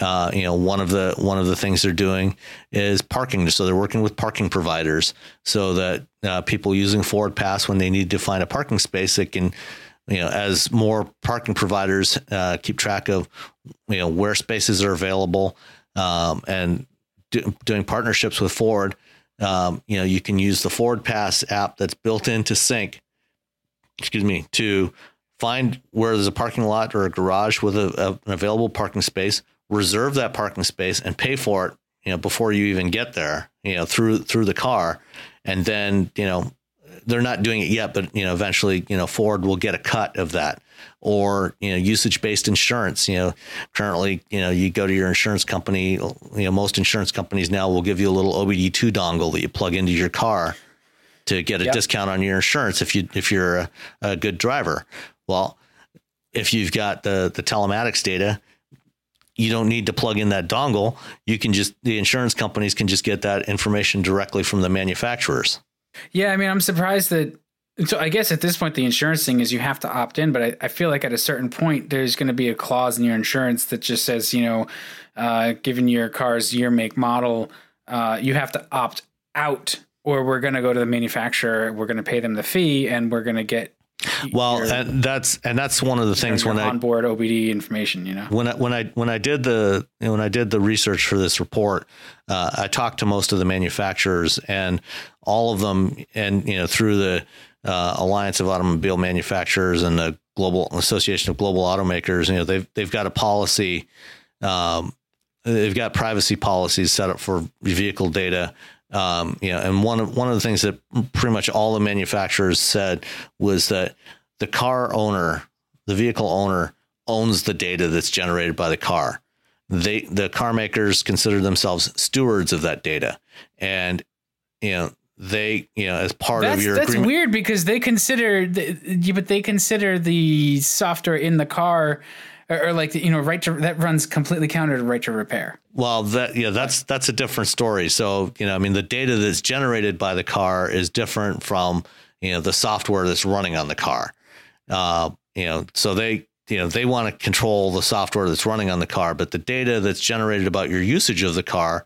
Uh, you know, one of the one of the things they're doing is parking. So they're working with parking providers so that uh, people using FordPass, when they need to find a parking space, they can you know, as more parking providers uh, keep track of, you know, where spaces are available, um, and do, doing partnerships with Ford, um, you know, you can use the FordPass app that's built into Sync, excuse me, to find where there's a parking lot or a garage with a, a, an available parking space, reserve that parking space, and pay for it, you know, before you even get there, you know, through through the car, and then you know they're not doing it yet, but you know, eventually, you know, Ford will get a cut of that. Or you know, usage-based insurance. You know, currently, you know, you go to your insurance company. You know, most insurance companies now will give you a little OBD2 dongle that you plug into your car to get a yep. discount on your insurance if you if you're a, a good driver. Well, if you've got the the telematics data, you don't need to plug in that dongle. You can just the insurance companies can just get that information directly from the manufacturers. Yeah, I mean, I'm surprised that. So I guess at this point, the insurance thing is you have to opt in, but I, I feel like at a certain point, there's going to be a clause in your insurance that just says, you know, uh, given your car's year, make, model, uh, you have to opt out, or we're going to go to the manufacturer, we're going to pay them the fee, and we're going to get well, your, and that's and that's one of the things when I onboard OBD information, you know. When I when I when I did the when I did the research for this report, uh, I talked to most of the manufacturers and all of them, and you know through the uh, Alliance of Automobile Manufacturers and the Global Association of Global Automakers, you know they've they've got a policy. Um, they've got privacy policies set up for vehicle data um, you know, and one of one of the things that pretty much all the manufacturers said was that the car owner, the vehicle owner, owns the data that's generated by the car. They the car makers consider themselves stewards of that data, and you know they you know as part that's, of your that's agreement. weird because they consider the, but they consider the software in the car or, or like you know right to that runs completely counter to right to repair. Well, that yeah, that's that's a different story. So you know, I mean, the data that's generated by the car is different from you know the software that's running on the car. Uh, you know, so they you know they want to control the software that's running on the car, but the data that's generated about your usage of the car,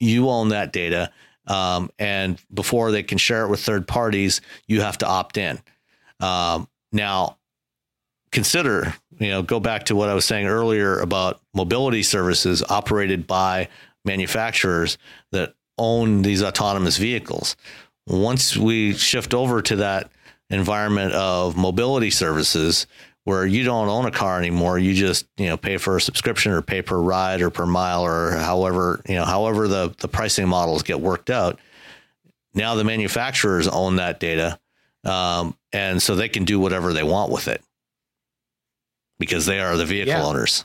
you own that data. Um, and before they can share it with third parties, you have to opt in. Um, now, consider, you know, go back to what I was saying earlier about mobility services operated by manufacturers that own these autonomous vehicles. Once we shift over to that environment of mobility services where you don't own a car anymore, you just, you know, pay for a subscription or pay per ride or per mile or however, you know, however the, the pricing models get worked out. Now the manufacturers own that data. Um, and so they can do whatever they want with it because they are the vehicle yeah. owners.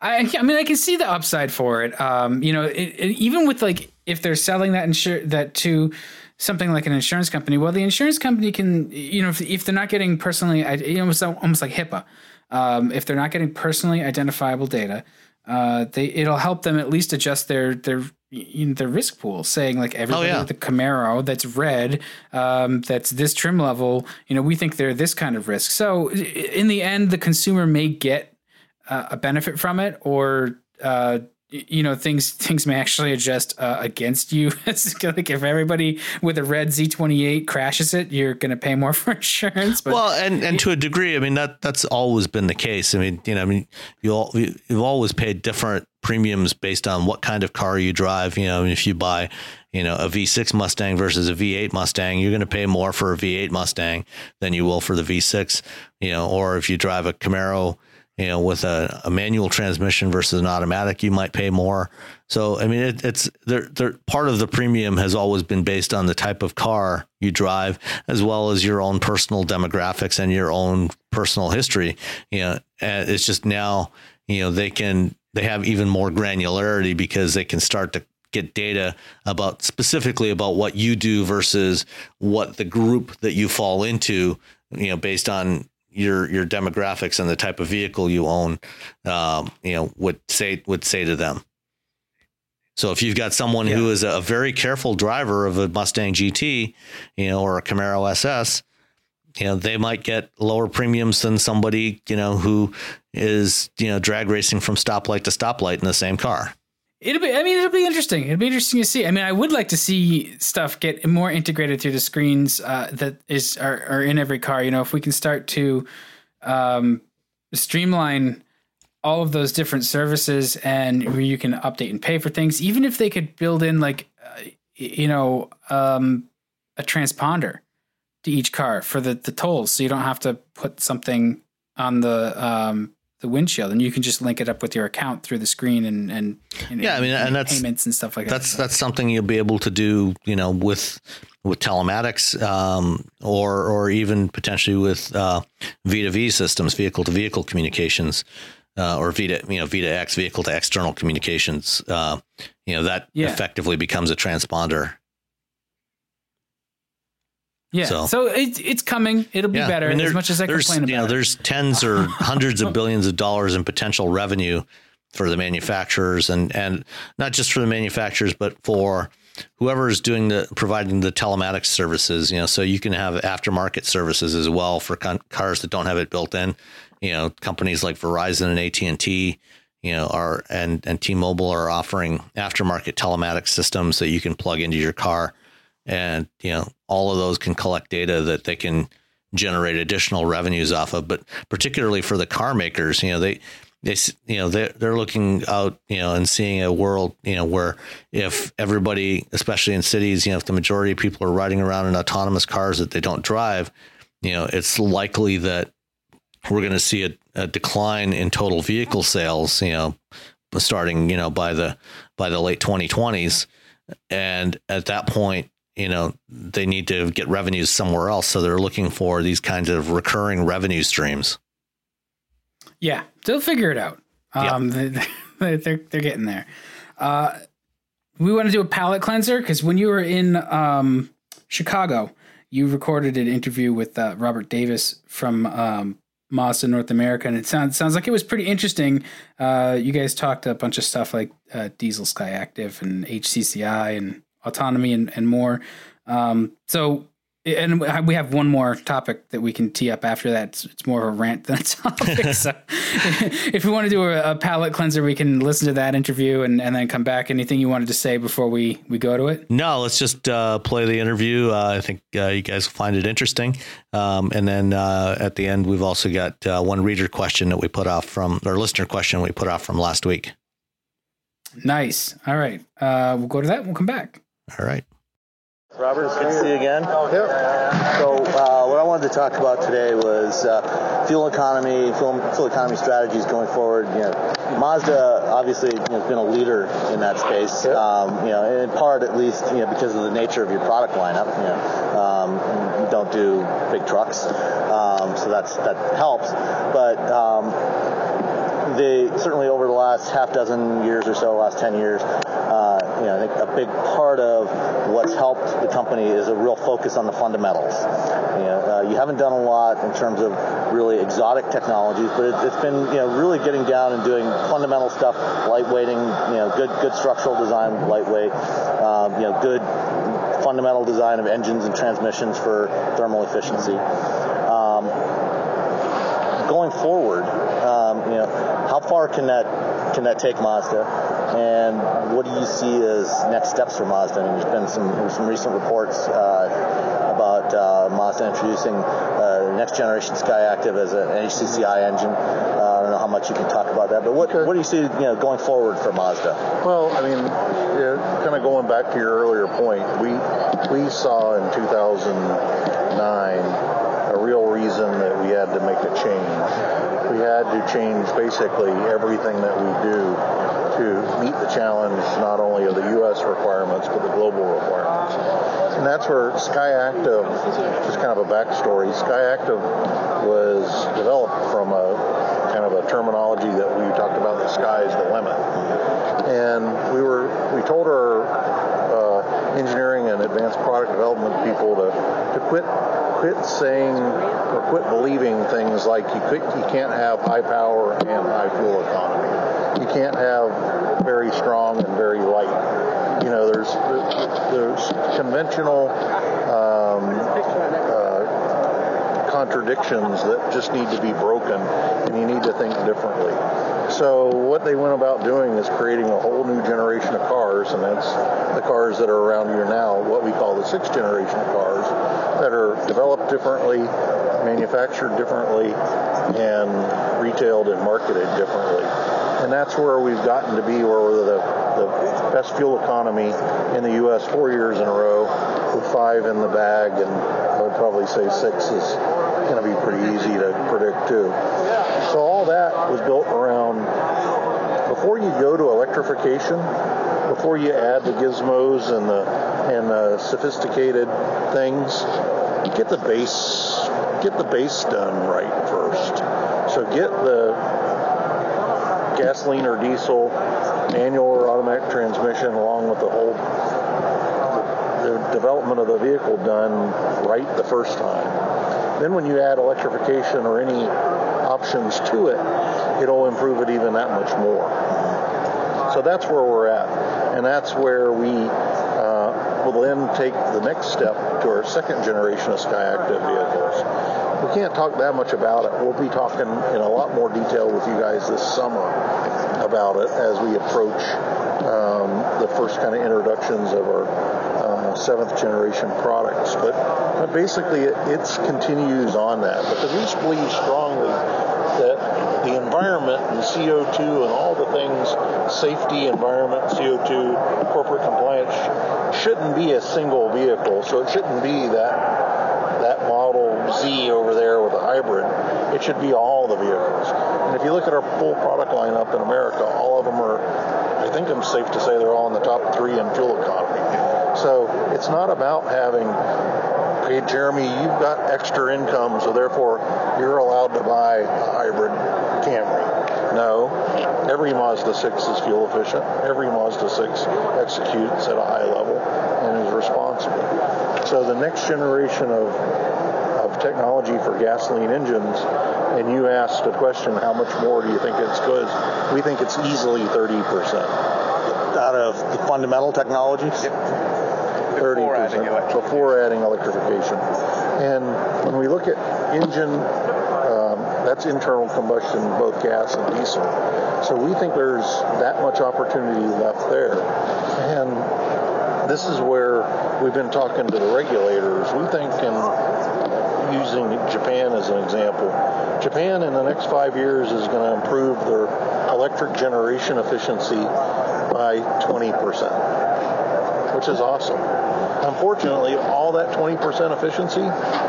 I, I mean, I can see the upside for it. Um, you know, it, it, even with like if they're selling that insure that to something like an insurance company, well, the insurance company can, you know, if, if they're not getting personally, you know, it's almost like HIPAA. Um, if they're not getting personally identifiable data, uh, they it'll help them at least adjust their their you know, their risk pool, saying like everybody oh, yeah. with the Camaro that's red, um, that's this trim level, you know, we think they're this kind of risk. So in the end, the consumer may get uh, a benefit from it, or uh, you know things things may actually adjust uh, against you. like if everybody with a red Z28 crashes it, you're going to pay more for insurance. But well, and and to a degree, I mean that that's always been the case. I mean, you know, I mean you all you've always paid different premiums based on what kind of car you drive. You know, if you buy, you know, a V6 Mustang versus a V8 Mustang, you're going to pay more for a V8 Mustang than you will for the V6. You know, or if you drive a Camaro you know, with a, a, manual transmission versus an automatic, you might pay more. So, I mean, it, it's they're, they're, part of the premium has always been based on the type of car you drive, as well as your own personal demographics and your own personal history. You know, and it's just now, you know, they can they have even more granularity because they can start to get data about specifically about what you do versus what the group that you fall into you know based on your your demographics and the type of vehicle you own, um, you know, would say would say to them. So if you've got someone yeah. who is a very careful driver of a Mustang GT, you know, or a Camaro SS, you know, they might get lower premiums than somebody, you know, who is, you know, drag racing from stoplight to stoplight in the same car. It'll be. I mean, it'll be interesting. It'll be interesting to see. I mean, I would like to see stuff get more integrated through the screens uh, that is are, are, in every car. You know, if we can start to um, streamline all of those different services and where you can update and pay for things, even if they could build in like, uh, you know, um, a transponder to each car for the the tolls, so you don't have to put something on the um, the windshield, and you can just link it up with your account through the screen and and, and yeah, I mean, and, and that's payments and stuff like that's, that. That's that's something you'll be able to do, you know, with with telematics, um, or or even potentially with uh, V2V systems, vehicle to vehicle communications, uh, or V to you know V to X, vehicle to external communications. Uh, you know that yeah. effectively becomes a transponder yeah. So, so it's it's coming. It'll be yeah, better. I mean, as much as I complain about. You know, there's tens or hundreds of billions of dollars in potential revenue for the manufacturers, and and not just for the manufacturers, but for whoever is doing the providing the telematics services. You know, so you can have aftermarket services as well for con- cars that don't have it built in. You know, companies like Verizon and AT and T you know, are and and T-Mobile are offering aftermarket telematics systems that you can plug into your car and you know all of those can collect data that they can generate additional revenues off of. But particularly for the car makers you know they they you know they're, they're looking out you know and seeing a world you know where if everybody especially in cities you know if the majority of people are riding around in autonomous cars that they don't drive you know it's likely that we're going to see a, a decline in total vehicle sales you know starting you know by the by the late 2020s and at that point you know they need to get revenues somewhere else. So they're looking for these kinds of recurring revenue streams. Yeah they'll figure it out. Um, yeah. they, they're, they're getting there. Uh, we want to do a palate cleanser? Because when you were in um, chicago you recorded an interview with uh, robert davis from um, Mazda North America, and it sounds sounds like it was pretty interesting. Uh, you guys talked a bunch of stuff like uh, Diesel Skyactiv and HCCI and autonomy and, and more. Um, so, and we have one more topic that we can tee up after that. It's, it's more of a rant than a topic. so, if we want to do a, a palate cleanser, we can listen to that interview and, and then come back. Anything you wanted to say before we, we go to it? No, let's just uh, play the interview. Uh, I think uh, you guys will find it interesting. Um, and then uh, at the end, we've also got uh, one reader question that we put off from, or listener question we put off from last week. Nice. All right. Uh, we'll go to that. We'll come back. All right. Robert, it's good to see you again. Yep. So, uh, what I wanted to talk about today was uh, fuel economy, fuel, fuel, economy strategies going forward. You know, Mazda obviously you know, has been a leader in that space. Yep. Um, you know, in part at least, you know, because of the nature of your product lineup. You know, um, you don't do big trucks, um, so that's that helps. But certainly over the last half dozen years or so, last ten years, uh, you know, I think a big part of what's helped the company is a real focus on the fundamentals. You know, uh, you haven't done a lot in terms of really exotic technologies, but it, has been you know really getting down and doing fundamental stuff, lightweighting, you know, good good structural design, lightweight, um, you know, good fundamental design of engines and transmissions for thermal efficiency. Going forward, um, you know, how far can that can that take Mazda? And what do you see as next steps for Mazda? I mean, there's been some some recent reports uh, about uh, Mazda introducing uh, next generation Skyactiv as an HCCI engine. Uh, I don't know how much you can talk about that, but what okay. what do you see you know going forward for Mazda? Well, I mean, yeah, kind of going back to your earlier point, we we saw in 2009 a real reason that we had to make a change. We had to change basically everything that we do to meet the challenge not only of the U.S. requirements but the global requirements. And that's where SkyActiv, just kind of a backstory, SkyActiv was developed from a kind of a terminology that we talked about the sky is the limit. And we were we told our uh, engineering and advanced product development people to, to quit quit saying or quit believing things like you you can't have high power and high fuel economy. You can't have very strong and very light. You know, there's there's conventional um, uh, contradictions that just need to be broken, and you need to think differently. So what they went about doing is creating a whole new generation of cars, and that's the cars that are around here now, what we call the sixth generation of cars, that are developed differently, manufactured differently, and retailed and marketed differently. And that's where we've gotten to be where we're the, the best fuel economy in the U.S. four years in a row, with five in the bag, and I would probably say six is going to be pretty easy to predict too. So all that was built around before you go to electrification, before you add the gizmos and the and the sophisticated things, get the base get the base done right first. So get the gasoline or diesel, manual or automatic transmission, along with the whole the development of the vehicle done right the first time. Then when you add electrification or any options to it, it'll improve it even that much more. So that's where we're at. And that's where we uh, will then take the next step to our second generation of SkyActiv vehicles. We can't talk that much about it. We'll be talking in a lot more detail with you guys this summer about it as we approach um, the first kind of introductions of our uh, seventh generation products. But, but basically, it it's continues on that because we believe strongly the environment and CO2 and all the things, safety, environment, CO2, corporate compliance, sh- shouldn't be a single vehicle. So it shouldn't be that that Model Z over there with a hybrid. It should be all the vehicles. And if you look at our full product lineup in America, all of them are, I think I'm safe to say they're all in the top three in fuel economy. So it's not about having, hey, Jeremy, you've got extra income, so therefore you're allowed to buy a hybrid Camry. No, every Mazda 6 is fuel efficient. Every Mazda 6 executes at a high level and is responsible. So the next generation of of technology for gasoline engines, and you asked a question, how much more do you think it's good? We think it's easily 30%. Out of the fundamental technologies? Thirty percent before adding electrification. And when we look at engine, that's internal combustion, both gas and diesel. So we think there's that much opportunity left there. And this is where we've been talking to the regulators. We think in using Japan as an example. Japan in the next five years is going to improve their electric generation efficiency by 20%, which is awesome. Unfortunately, all that 20% efficiency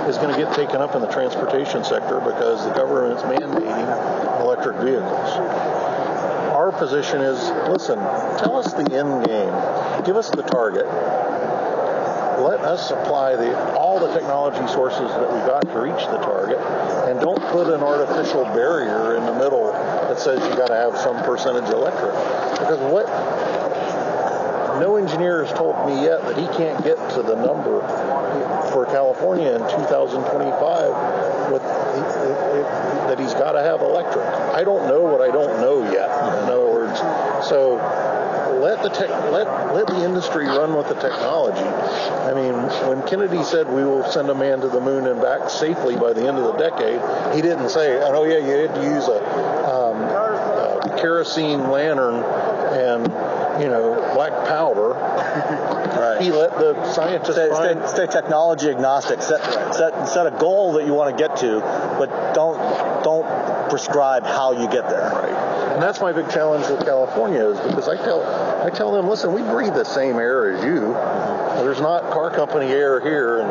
is going to get taken up in the transportation sector because the government's mandating electric vehicles. Our position is, listen, tell us the end game. Give us the target let us apply the, all the technology sources that we've got to reach the target, and don't put an artificial barrier in the middle that says you've got to have some percentage electric. Because what no engineer has told me yet that he can't get to the number for California in 2025 with that he's got to have electric. I don't know what I don't know yet. In other words, so let the tech, let let the industry run with the technology. I mean, when Kennedy said we will send a man to the moon and back safely by the end of the decade, he didn't say, "Oh yeah, you had to use a kerosene lantern and you know black powder." Right. He let the scientists Stay, find. stay, stay technology agnostic. Set, set set a goal that you want to get to, but don't don't prescribe how you get there. Right. And that's my big challenge with California is because I tell I tell them, listen, we breathe the same air as you. There's not car company air here and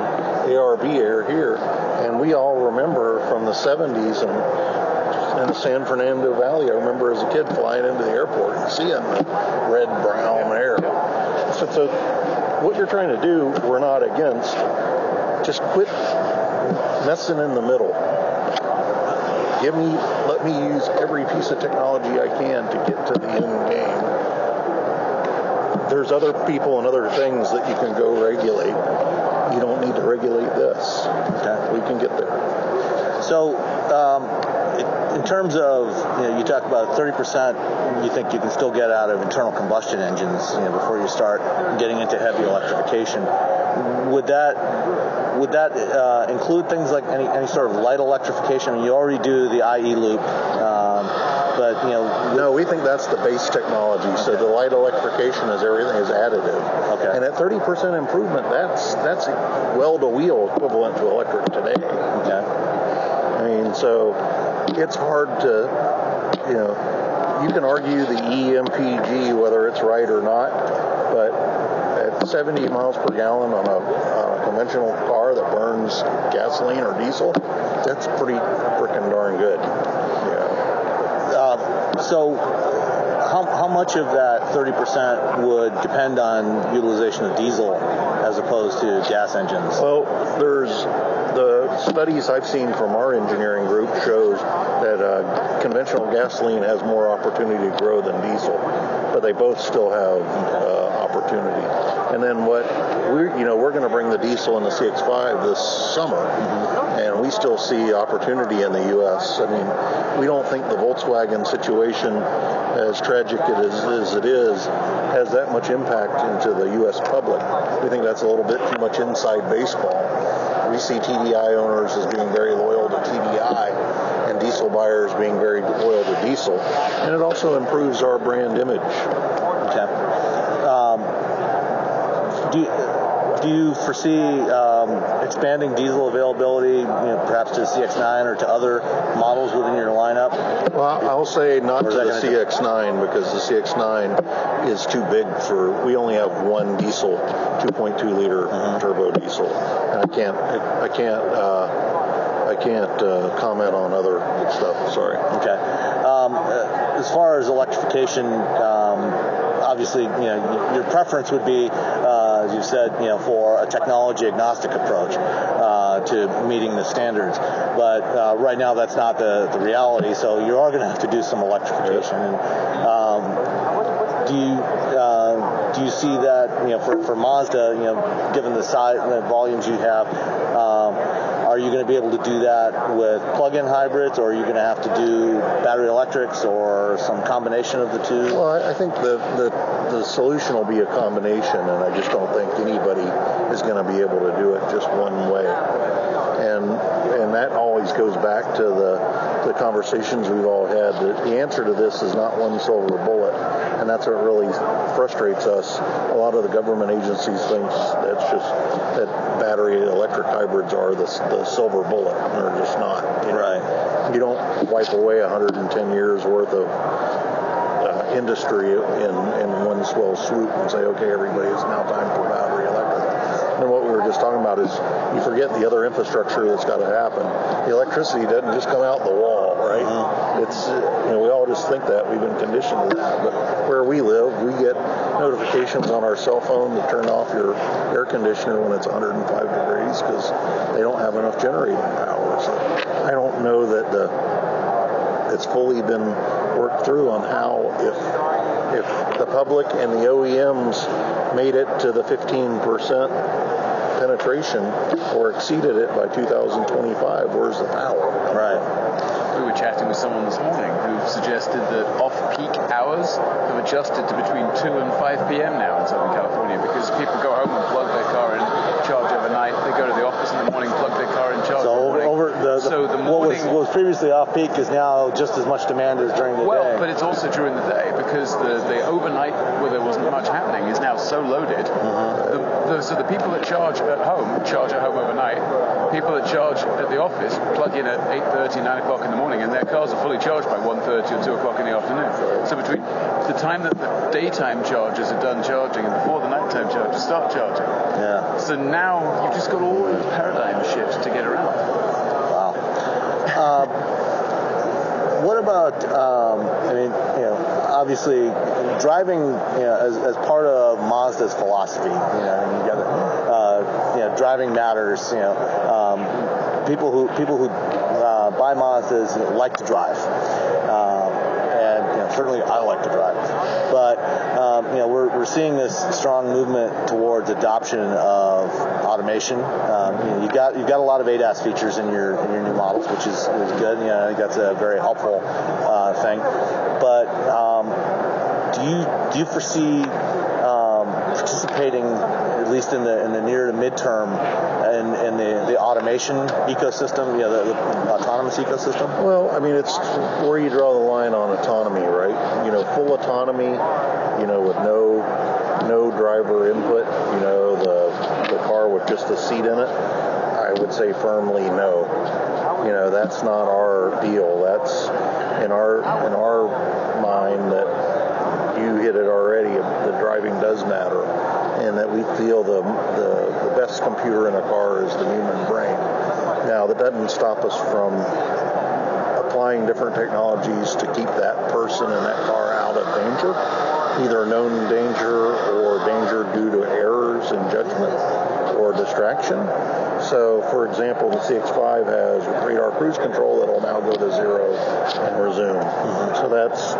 ARB air here, and we all remember from the 70s and in the San Fernando Valley. I remember as a kid flying into the airport and seeing the red brown air. So, so what you're trying to do, we're not against. Just quit messing in the middle. Give me, let me use every piece of technology I can to get to the end game. There's other people and other things that you can go regulate. You don't need to regulate this. Okay. We can get there. So, um, in terms of, you know, you talk about 30% you think you can still get out of internal combustion engines, you know, before you start getting into heavy electrification. Would that would that uh, include things like any, any sort of light electrification? I mean, you already do the i-ELOOP, um, but you know, No, we think that's the base technology. So the light electrification is everything is additive. Okay. And at 30% improvement, that's that's well to wheel equivalent to electric today. okay, I mean, so it's hard to, you know, you can argue the EMPG whether it's right or not, but at 70 miles per gallon on a, on a conventional car that burns gasoline or diesel, that's pretty freaking darn good. Yeah. uh, so. How, how much of that 30% would depend on utilization of diesel as opposed to gas engines? Well, there's the studies I've seen from our engineering group shows that uh, conventional gasoline has more opportunity to grow than diesel, but they both still have uh, opportunity. And then what we're, you know, we're going to bring the diesel in the CX-5 this summer, and we still see opportunity in the U.S. I mean, we don't think the Volkswagen situation, as tragic as, as it is, has that much impact into the U.S. public. We think that's a little bit too much inside baseball. We see TDI owners as being very loyal to TDI and diesel buyers being very loyal to diesel. And it also improves our brand image. Okay. Um, do you, do you foresee um, expanding diesel availability, you know, perhaps to the CX-9 or to other models within your lineup? Well, I'll say not to the CX-9 because the CX-9 is too big for. We only have one diesel, 2.2 liter turbo diesel, and I can't. I can't. Uh, I can't uh, comment on other stuff. Sorry. Okay. Um, uh, as far as electrification, um, obviously, you know, your preference would be, uh, as you said, you know, for a technology agnostic approach uh, to meeting the standards. But uh, right now, that's not the, the reality. So you are going to have to do some electrification. And um, do you do you see that, you know, for, for Mazda, you know, given the size, the volumes you have? Um, are you going to be able to do that with plug-in hybrids, or are you going to have to do battery electrics, or some combination of the two? Well, I I think the, the the solution will be a combination, and I just don't think anybody is going to be able to do it just one way. And and that always goes back to the the conversations we've all had. The, the answer to this is not one silver bullet, and that's what really frustrates us. A lot of the government agencies think that's just that battery electric hybrids are the, the silver bullet, and they're just not. You know? Right. You don't wipe away 110 years worth of uh, industry in, in one swell swoop and say, okay, everybody, it's now time for battery electric. And what we were just talking about is you forget the other infrastructure that's got to happen. The electricity doesn't just come out the wall, right? It's, uh, you know, we all just think that. We've been conditioned to that. But where we live, we get notifications on our cell phone to turn off your air conditioner when it's 105 degrees because they don't have enough generating power. So I don't know that the it's fully been worked through on how if if the public and the OEMs made it to the 15% penetration or exceeded it by 2025, where's the power? Right. We were chatting with someone this morning who suggested that off-peak hours have adjusted to between 2 and 5 p.m. now in Southern California because people go home and plug their car in, charge overnight. They go to the office in the morning, plug their car in, charge So in the over, morning. over the, the, so the what was was previously off peak is now just as much demand as during the well, day. but it's also during the day because the, the overnight where there wasn't much happening is now so loaded. Mm-hmm. The, the, so the people that charge at home charge at home overnight. People that charge at the office plug in at 8:30, 9 o'clock in the morning, and their cars are fully charged by 1:30 or 2 o'clock in the afternoon. So between the time that the daytime chargers are done charging and before the nighttime chargers start charging, yeah. so now you've just got all these paradigm shifts to get around. About, um, I mean, you know, obviously driving, you know, as, as part of Mazda's philosophy, you know, you got uh, you know, driving matters. You know, um, people who people who uh, buy Mazdas like to drive. Um, and you know, certainly I like to drive, but um, you know we're, we're seeing this strong movement towards adoption of automation. Um, you you've got you've got a lot of ADAS features in your in your new models, which is, is good. You know, I think that's a very helpful uh, thing. But um, do you do you foresee um, participating, at least in the in the near to midterm, in, in the, the automation ecosystem, you know, the, the autonomous ecosystem? Well, I mean, it's where you draw the line on autonomy, right? You know, full autonomy, you know, with no no driver input, you know, the the car with just a seat in it. I would say firmly no. You know, that's not our deal. That's in our in our mind that you hit it already. The driving does matter, and that we feel the the, the best computer in a car is the human brain. Now, that doesn't stop us from applying different technologies to keep that person in that car out of danger, either known danger or danger due to errors in judgment or distraction. So, for example, the CX5 has radar cruise control that'll now go to zero and resume. Mm-hmm. So that's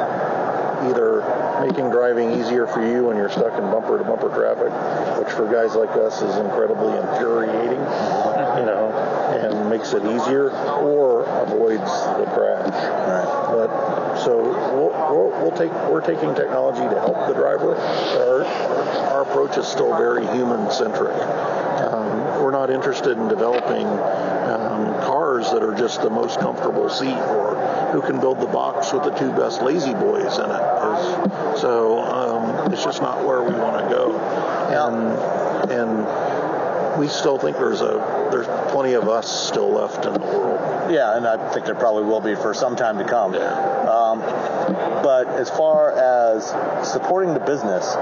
either making driving easier for you when you're stuck in bumper to bumper traffic, which for guys like us is incredibly infuriating, mm-hmm. you know, and makes it easier, or avoids the crash. Right. But so we'll, we'll, we'll take we're taking technology to help the driver. Our, our approach is still very human centric. Um, we're not interested in developing um, cars that are just the most comfortable seat or who can build the box with the two best lazy boys in it. It's- So um, it's just not where we want to go. And and we still think there's a there's plenty of us still left in the world. Yeah, and I think there probably will be for some time to come. Um, but as far as supporting the business,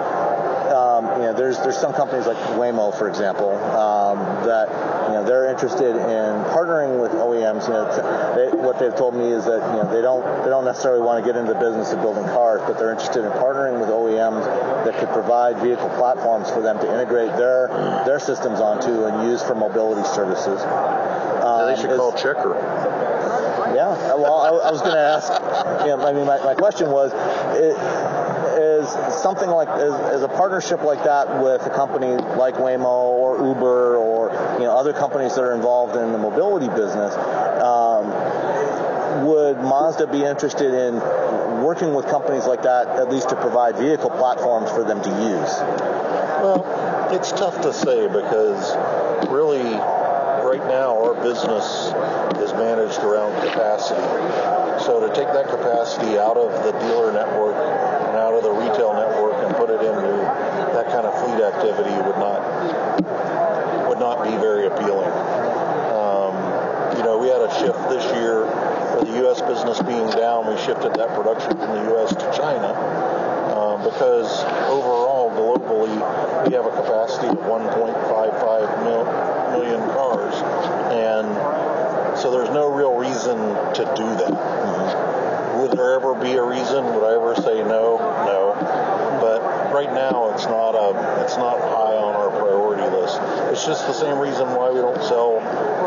you know, there's there's some companies like Waymo, for example, um, that you know they're interested in partnering with OEMs. You know, t- they, what they've told me is that you know they don't they don't necessarily want to get into the business of building cars, but they're interested in partnering with OEMs that could provide vehicle platforms for them to integrate their their systems onto and use for mobility services. Um, they should call Checker. yeah. Well, I, I was going to ask. You know, I mean, my, my question was, i- something like is a partnership like that with a company like Waymo or Uber or you know other companies that are involved in the mobility business? Um, would Mazda be interested in working with companies like that, at least to provide vehicle platforms for them to use? Well, it's tough to say because really, right now, our business is managed around capacity. So to take that capacity out of the dealer network and out of the retail network and put it into that kind of fleet activity would not would not be very appealing. Um, you know, we had a shift this year for the U.S. business being down. We shifted that production from the U.S. to China um, because overall, globally, we have a capacity of 1.55 mil, million cars, and so there's no real reason to do that. Would there ever be a reason? Would I ever say no? No. But right now, it's not a it's not high on our priority list. It's just the same reason why we don't sell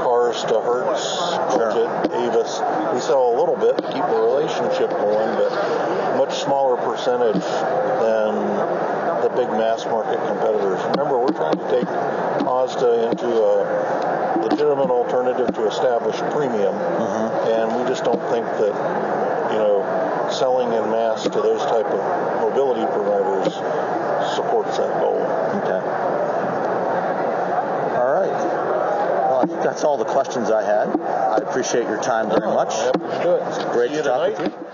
cars to Hertz, Budget, Avis. We sell a little bit to keep the relationship going, but much smaller percentage than the big mass market competitors. Remember, we're trying to take Mazda into a legitimate alternative to established premium, and we just don't think that you know selling in mass to those type of mobility providers supports that goal. Okay. All right. Well, I think that's all the questions I had. I appreciate your time very much. Happy to. Great See to talk with you.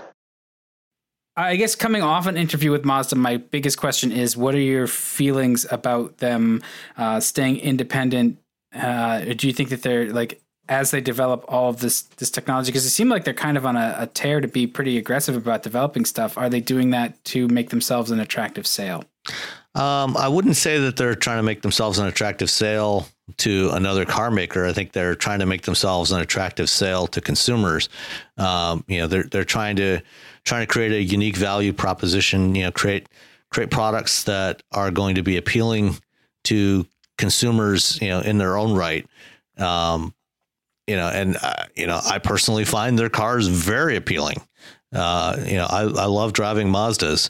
I guess coming off an interview with Mazda, my biggest question is what are your feelings about them uh, staying independent? Uh, do you think that they're like, as they develop all of this this technology, because it seemed like they're kind of on a, a tear to be pretty aggressive about developing stuff. Are they doing that to make themselves an attractive sale? Um, I wouldn't say that they're trying to make themselves an attractive sale. to another car maker. I think they're trying to make themselves an attractive sale to consumers. Um, you know, they're they're trying to trying to create a unique value proposition. You know, create create products that are going to be appealing to consumers. You know, in their own right. Um, you know, and uh, you know, I personally find their cars very appealing. Uh, you know, I, I love driving Mazdas,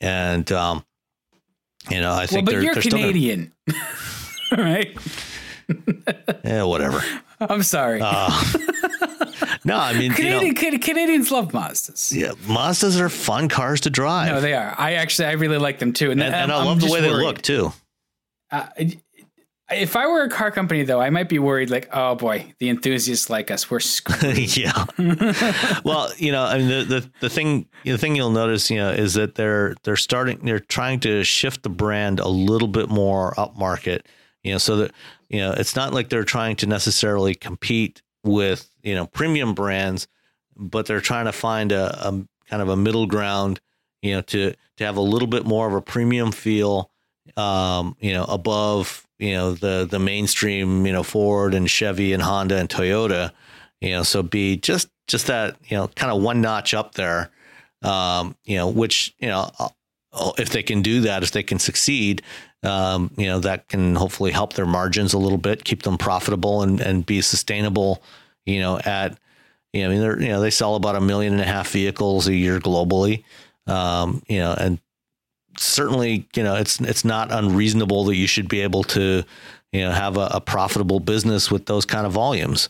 and um, you know, I think well, but they're, you're they're Canadian, right? yeah, whatever. I'm sorry. Uh, no, I mean, Canadian, you know, Canadians love Mazdas. Yeah, Mazdas are fun cars to drive. No, they are. I actually, I really like them too, and, and, and I love the way worried. they look too. Uh, if I were a car company, though, I might be worried. Like, oh boy, the enthusiasts like us, we're screwed. yeah. well, you know, I mean, the the, the thing the thing you'll notice, you know, is that they're they're starting they're trying to shift the brand a little bit more upmarket. You know, so that you know, it's not like they're trying to necessarily compete with you know premium brands, but they're trying to find a, a kind of a middle ground. You know, to to have a little bit more of a premium feel. Um, you know, above you know the the mainstream you know Ford and Chevy and Honda and Toyota you know so be just just that you know kind of one notch up there um, you know which you know uh, if they can do that if they can succeed um, you know that can hopefully help their margins a little bit keep them profitable and and be sustainable you know at you know, I mean, they're, you know, they sell about a million and a half vehicles a year globally. Um, you know, and certainly, you know, it's it's not unreasonable that you should be able to, you know, have a, a profitable business with those kind of volumes,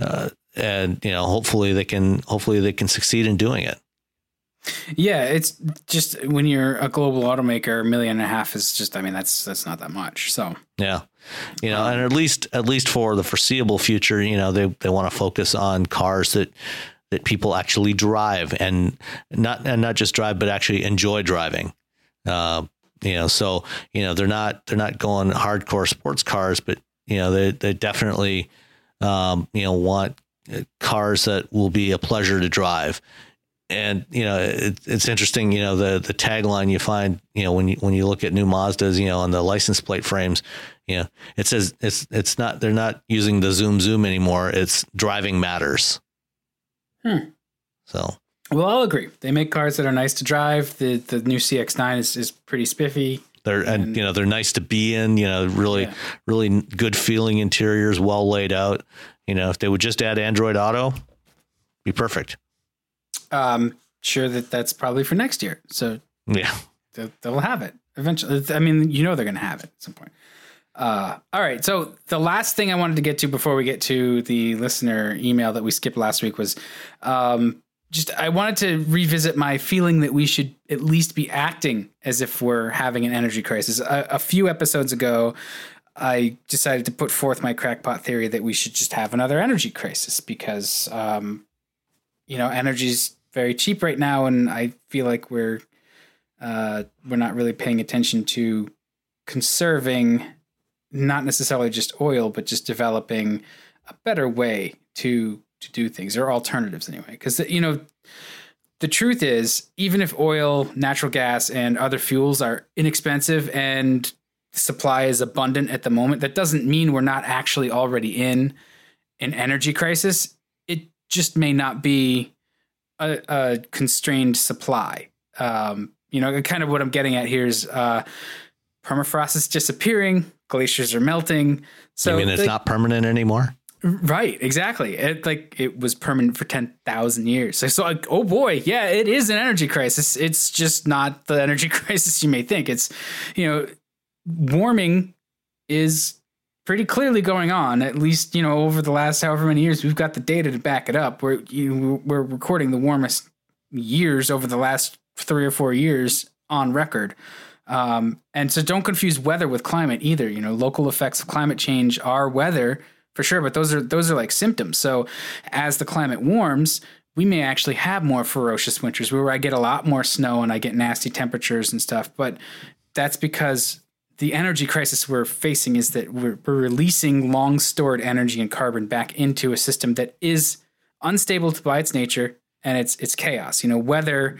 uh, and you know, hopefully they can hopefully they can succeed in doing it. Yeah, it's just when you're a global automaker, a million and a half is just. I mean, that's that's not that much. So yeah, you know, and at least at least for the foreseeable future, you know, they they want to focus on cars that that people actually drive and not and not just drive, but actually enjoy driving. Uh, you know, so you know they're not they're not going hardcore sports cars, but you know they they definitely um, you know want cars that will be a pleasure to drive. And you know it, it's interesting. You know the the tagline you find. You know when you when you look at new Mazdas. You know on the license plate frames. You know it says it's it's not they're not using the zoom zoom anymore. It's driving matters. Hmm. So well, I'll agree. They make cars that are nice to drive. The the new CX9 is, is pretty spiffy. They're and, and you know they're nice to be in. You know, really yeah. really good feeling interiors, well laid out. You know, if they would just add Android Auto, be perfect. Um, sure that that's probably for next year. So yeah, they'll have it eventually. I mean, you know they're going to have it at some point. Uh, all right. So the last thing I wanted to get to before we get to the listener email that we skipped last week was um, just I wanted to revisit my feeling that we should at least be acting as if we're having an energy crisis. A, a, few episodes ago, I decided to put forth my crackpot theory that we should just have another energy crisis because, um, you know, energy's very cheap right now, and I feel like we're uh, we're not really paying attention to conserving, not necessarily just oil, but just developing a better way to to do things. There are alternatives anyway. Because you know the truth is even if oil natural gas and other fuels are inexpensive and supply is abundant at the moment that doesn't mean we're not actually already in an energy crisis. It just may not be a, a constrained supply. Um, you know kind of what i'm getting at here is uh, permafrost is disappearing glaciers are melting. So I mean it's not permanent anymore Right, exactly. It like it was permanent for ten thousand years. So, so like, oh boy, yeah, it is an energy crisis. It's just not the energy crisis you may think. It's, you know, warming is pretty clearly going on. At least you know over the last however many years, we've got the data to back it up. We're you, we're recording the warmest years over the last three or four years on record. Um, and so don't confuse weather with climate either. You know, local effects of climate change are weather for sure. But those are those are like symptoms. So as the climate warms, we may actually have more ferocious winters where I get a lot more snow and I get nasty temperatures and stuff. But that's because the energy crisis we're facing is that we're, we're releasing long stored energy and carbon back into a system that is unstable by its nature and it's it's chaos. You know, weather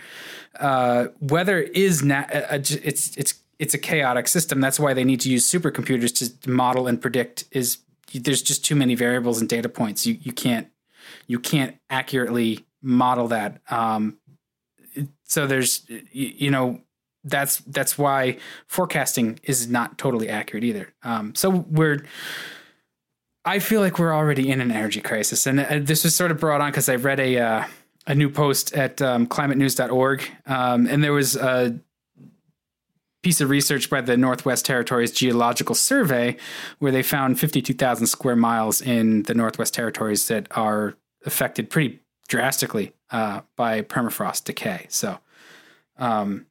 uh, weather is na- it's it's it's a chaotic system. That's why they need to use supercomputers to model and predict. Is there's just too many variables and data points. You you can't you can't accurately model that. Um, so there's you, you know that's that's why forecasting is not totally accurate either. Um, so we're I feel like we're already in an energy crisis, and uh, this was sort of brought on because I read a uh, a new post at um, climatenews.org, um, and there was a piece of research by the Northwest Territories Geological Survey where they found 52,000 square miles in the Northwest Territories that are affected pretty drastically uh, by permafrost decay. So, um,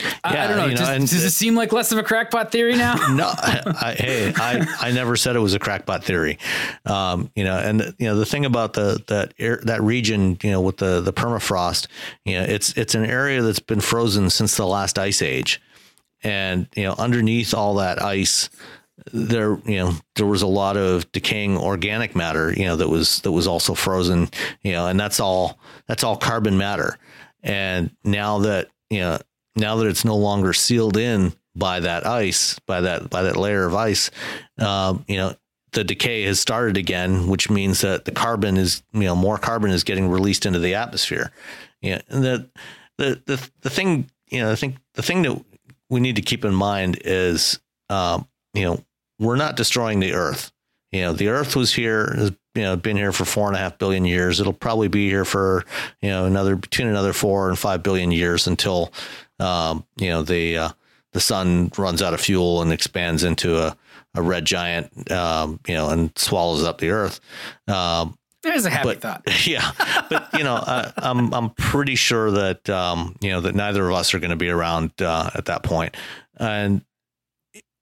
yeah, I, I, don't know. know does, does, it seem like less of a crackpot theory now? no, I, hey, I, I never said it was a crackpot theory. Um, you know, and you know the thing about the that air, that region, you know, with the the permafrost, you know, it's it's an area that's been frozen since the last ice age, and you know, underneath all that ice, there you know there was a lot of decaying organic matter, you know, that was that was also frozen, you know, and that's all that's all carbon matter, and now that you know now that it's no longer sealed in by that ice, by that by that layer of ice, uh, you know, the decay has started again, which means that the carbon is, you know, more carbon is getting released into the atmosphere. Yeah, and the the the the thing, you know, I think the thing that we need to keep in mind is, um, you know, we're not destroying the Earth. You know, the Earth was here, has you know been here for four and a half billion years. It'll probably be here for you know another between another four and five billion years until um, you know, the uh, the sun runs out of fuel and expands into a, a red giant, um, you know, and swallows up the Earth. Um, There's a happy but, thought. Yeah, but you know, am I'm, I'm pretty sure that um, you know that neither of us are going to be around uh, at that point, and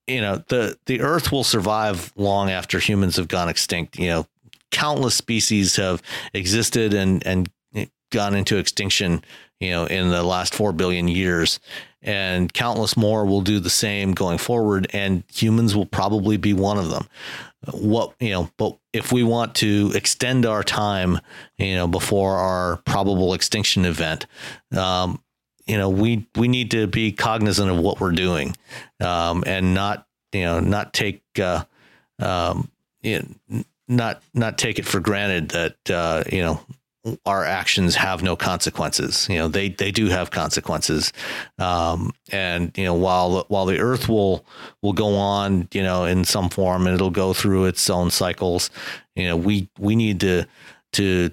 you know the the Earth will survive long after humans have gone extinct. You know, countless species have existed and and gone into extinction you know, in the last 4 billion years. And countless more will do the same going forward. And humans will probably be one of them. What, you know, but if we want to extend our time, you know, before our probable extinction event, um, you know, we, we need to be cognizant of what we're doing um, and not, you know, not take, uh, um, you know, not not take it for granted that uh, you know our actions have no consequences. You know, they they do have consequences, um, and you know, while while the Earth will will go on, you know, in some form, and it'll go through its own cycles. You know, we we need to to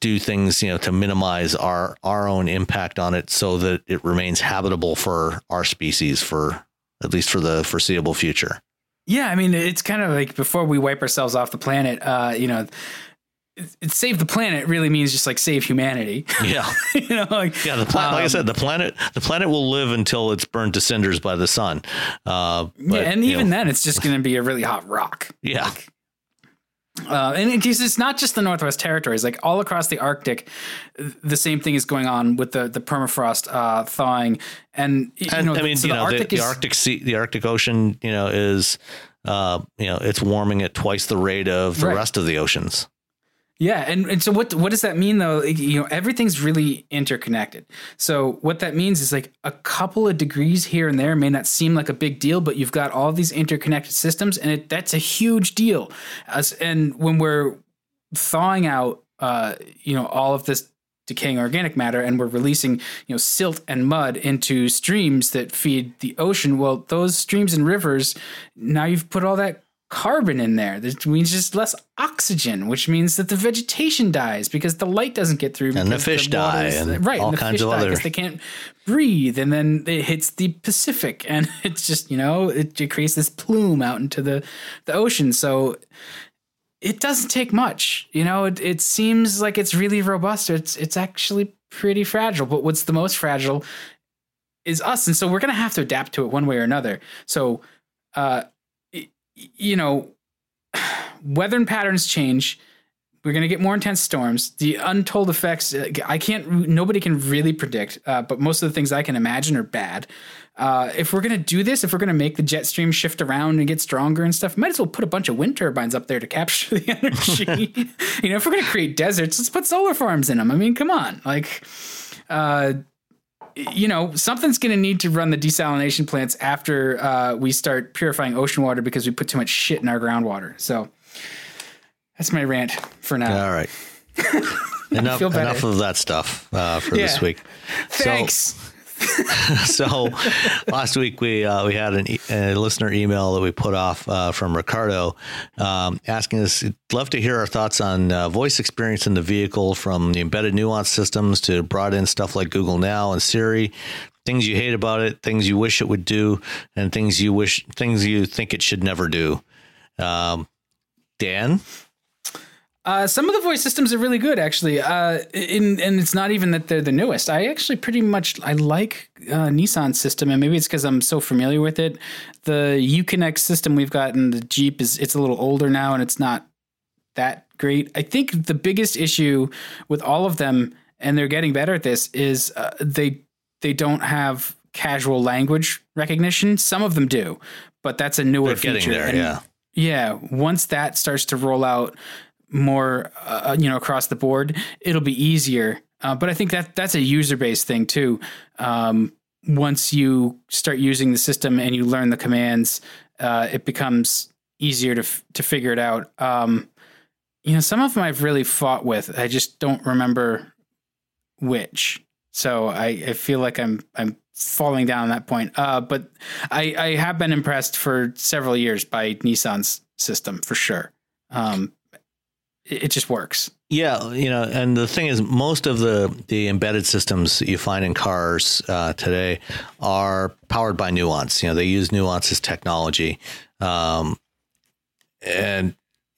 do things, you know, to minimize our our own impact on it, so that it remains habitable for our species for at least for the foreseeable future. Yeah, I mean, it's kind of like before we wipe ourselves off the planet, uh, you know save the planet really means just like save humanity. Yeah, you know, like yeah, the planet. Um, like I said, the planet, the planet will live until it's burned to cinders by the sun. Uh, but, yeah, and even know. then, it's just going to be a really hot rock. Yeah. Like, uh, and it, it's not just the Northwest Territories; like all across the Arctic, the same thing is going on with the the permafrost uh, thawing. And you and, know, I mean, so you the know, Arctic the, is, the Arctic sea, the Arctic Ocean, you know, is uh, you know, it's warming at twice the rate of the right. rest of the oceans. Yeah, and, and so what what does that mean though? You know, everything's really interconnected. So what that means is like a couple of degrees here and there may not seem like a big deal, but you've got all these interconnected systems, and it, that's a huge deal. As, and when we're thawing out, uh, you know, all of this decaying organic matter, and we're releasing you know silt and mud into streams that feed the ocean. Well, those streams and rivers now you've put all that carbon in there. That means just less oxygen, which means that the vegetation dies because the light doesn't get through. And the fish the die, and right, all and the kinds fish of die other. they can't breathe, and then it hits the Pacific, and it's just you know it, it creates this plume out into the the ocean. So it doesn't take much, you know. It it seems like it's really robust. It's it's actually pretty fragile. But what's the most fragile is us, and so we're gonna have to adapt to it one way or another. So. Uh, you know, weather patterns change. We're going to get more intense storms. The untold effects, uh, I can't, nobody can really predict, uh, but most of the things I can imagine are bad. Uh, if we're going to do this, if we're going to make the jet stream shift around and get stronger and stuff, might as well put a bunch of wind turbines up there to capture the energy. you know, if we're going to create deserts, let's put solar farms in them. I mean, come on. Like, uh, you know, something's going to need to run the desalination plants after uh, we start purifying ocean water because we put too much shit in our groundwater. So that's my rant for now. All right. enough, enough of that stuff uh, for yeah. this week. Thanks. So, so last week we uh, we had an e- a listener email that we put off uh, from Ricardo um, asking us love to hear our thoughts on uh, voice experience in the vehicle from the embedded nuance systems to brought in stuff like Google Now and Siri. Things you hate about it things you wish it would do and things you wish things you think it should never do. Um, Dan uh, some of the voice systems are really good, actually. Uh, in, and it's not even that they're the newest. I actually pretty much I like uh, Nissan's system, and maybe it's because I'm so familiar with it. The Uconnect system we've got in the Jeep is it's a little older now, and it's not that great. I think the biggest issue with all of them, and they're getting better at this, is uh, they they don't have casual language recognition. Some of them do, but that's a newer they're feature. There, and yeah. Yeah, once that starts to roll out, more uh, you know across the board it'll be easier. Uh, but i think that that's a user based thing too. Um, once you start using the system and you learn the commands uh, it becomes easier to f- to figure it out. Um, you know some of them i've really fought with i just don't remember which. So i, I feel like i'm i'm falling down that point. Uh, but I, I have been impressed for several years by nissan's system for sure. Um, it just works. Yeah, you know, and the thing is, most of the the embedded systems you find in cars uh, today are powered by Nuance. You know, they use Nuance's technology, um, and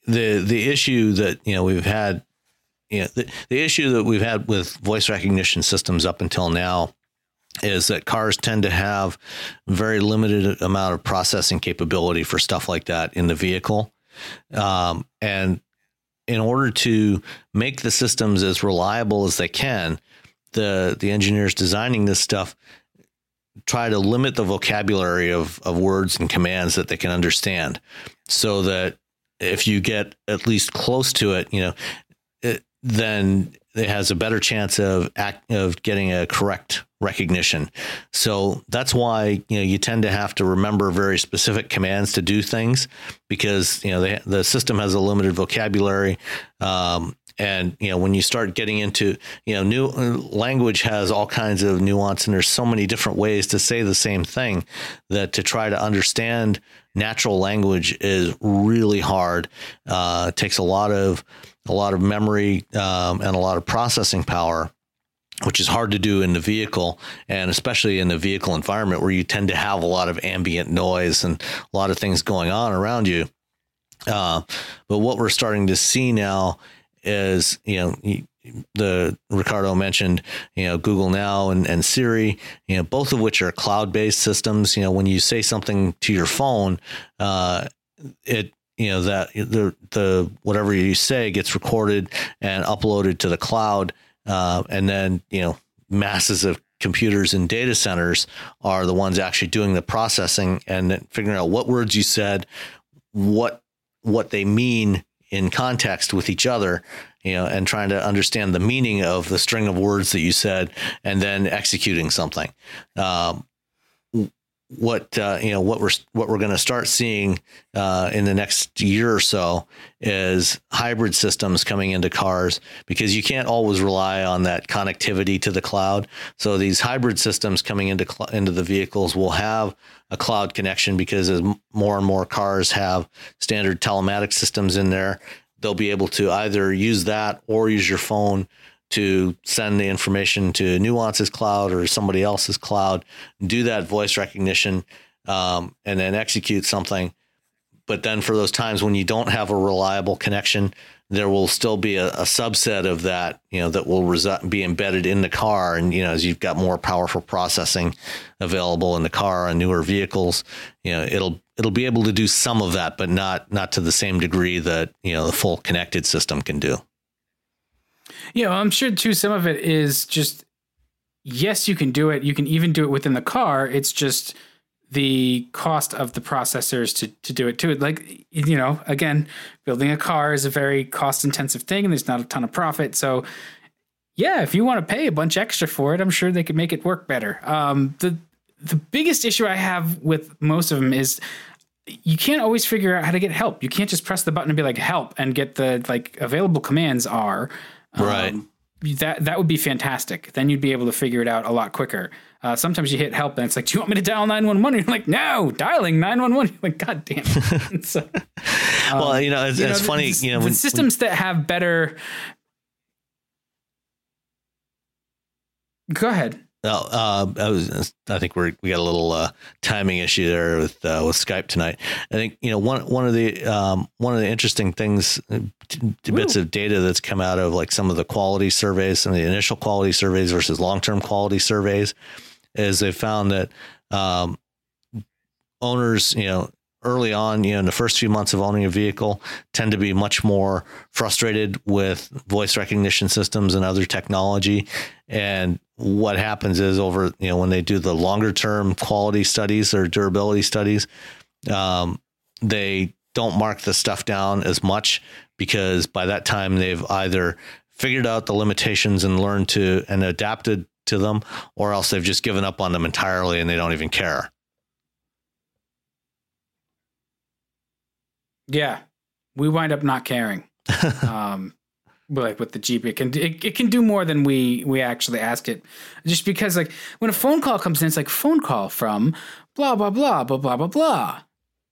the the issue that you know we've had, you know, the, the issue that we've had with voice recognition systems up until now is that cars tend to have very limited amount of processing capability for stuff like that in the vehicle. Um, and in order to make the systems as reliable as they can, the the engineers designing this stuff try to limit the vocabulary of, of words and commands that they can understand so that if you get at least close to it, you know, it, then it has a better chance of act, of getting a correct recognition. So that's why you know you tend to have to remember very specific commands to do things because you know the the system has a limited vocabulary. Um, and you know when you start getting into you know new language has all kinds of nuance and there's so many different ways to say the same thing that to try to understand natural language is really hard uh, takes a lot of a lot of memory um, and a lot of processing power which is hard to do in the vehicle and especially in the vehicle environment where you tend to have a lot of ambient noise and a lot of things going on around you. Uh, but what we're starting to see now is, you know, the Ricardo mentioned, you know, Google Now and, and Siri, you know, both of which are cloud based systems. You know, when you say something to your phone, uh, it you know that the the whatever you say gets recorded and uploaded to the cloud uh, and then, you know, masses of computers and data centers are the ones actually doing the processing and figuring out what words you said, what what they mean in context with each other, you know, and trying to understand the meaning of the string of words that you said, and then executing something. Um, what uh, you know what we're what we're going to start seeing uh, in the next year or so is hybrid systems coming into cars because you can't always rely on that connectivity to the cloud. So these hybrid systems coming into cl- into the vehicles will have a cloud connection because as more and more cars have standard telematic systems in there, they'll be able to either use that or use your phone to send the information to Nuance's cloud or somebody else's cloud, do that voice recognition, um, and then execute something. But then for those times when you don't have a reliable connection, there will still be a, a subset of that, you know, that will be embedded in the car. And, you know, as you've got more powerful processing available in the car on newer vehicles, you know, it'll, it'll be able to do some of that, but not, not to the same degree that, you know, the full connected system can do. Yeah, well, I'm sure too. Some of it is just yes, you can do it. You can even do it within the car. It's just the cost of the processors to to do it too. It like you know, again, building a car is a very cost intensive thing, and there's not a ton of profit. So yeah, if you want to pay a bunch extra for it, I'm sure they could make it work better. Um, the the biggest issue I have with most of them is you can't always figure out how to get help. You can't just press the button and be like help and get the like available commands are um, right. That that would be fantastic. Then you'd be able to figure it out a lot quicker. Uh, sometimes you hit help and it's like, do you want me to dial 911? You're like, no, dialing 911. You're like, God damn. so, um, well, you know, it's, you know, it's funny. You know, when, systems when, that have better. Go ahead. Oh, uh, I was. I think we're we got a little uh, timing issue there with uh, with Skype tonight. I think you know one one of the um, one of the interesting things, uh, bits of data that's come out of like some of the quality surveys, some of the initial quality surveys versus long term quality surveys, is they found that um, owners, you know, early on, you know, in the first few months of owning a vehicle, tend to be much more frustrated with voice recognition systems and other technology. And what happens is over, you know, when they do the longer term quality studies or durability studies, um, they don't mark the stuff down as much because by that time they've either figured out the limitations and learned to and adapted to them, or else they've just given up on them entirely and they don't even care. Yeah, we wind up not caring. um, like with the Jeep, it can it, it can do more than we we actually ask it. Just because like when a phone call comes in, it's like phone call from blah blah blah blah blah blah blah.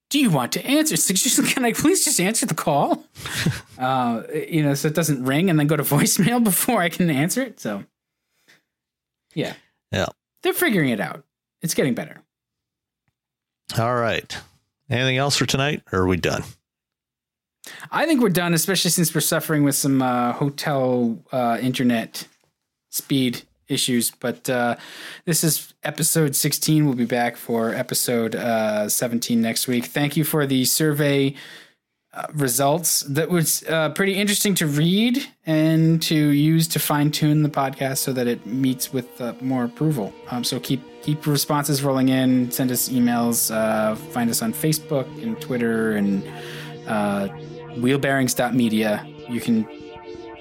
Do you want to answer? So just, can I please just answer the call? uh, you know, so it doesn't ring and then go to voicemail before I can answer it. So, yeah, yeah, they're figuring it out. It's getting better. All right. Anything else for tonight, or are we done? I think we're done, especially since we're suffering with some uh, hotel uh, internet speed issues. But uh, this is episode 16. We'll be back for episode uh, 17 next week. Thank you for the survey uh, results. That was uh, pretty interesting to read and to use to fine tune the podcast so that it meets with more approval. Um, so keep keep responses rolling in. Send us emails. find us on Facebook and Twitter and wheelbearings.media. You can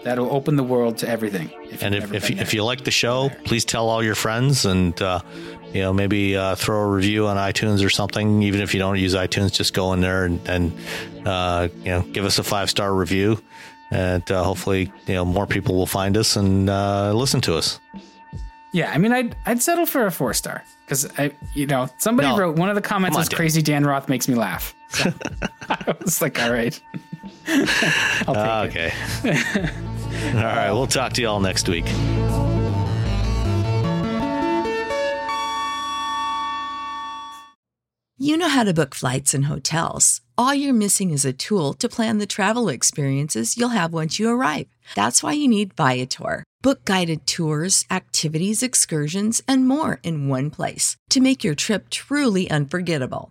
that'll open the world to everything. If and if if you, if you like the show, please tell all your friends and uh, you know maybe uh, throw a review on iTunes or something. Even if you don't use iTunes, just go in there and, and uh, you know give us a five star review, and uh, hopefully you know more people will find us and uh, listen to us. Yeah, I mean, I'd I'd settle for a four star because I, you know, somebody no. wrote one of the comments on, was "Crazy Dan Roth makes me laugh." So I was like, "All right." Ah, okay. all right. We'll talk to you all next week. You know how to book flights and hotels. All you're missing is a tool to plan the travel experiences you'll have once you arrive. That's why you need Viator. Book guided tours, activities, excursions, and more in one place to make your trip truly unforgettable.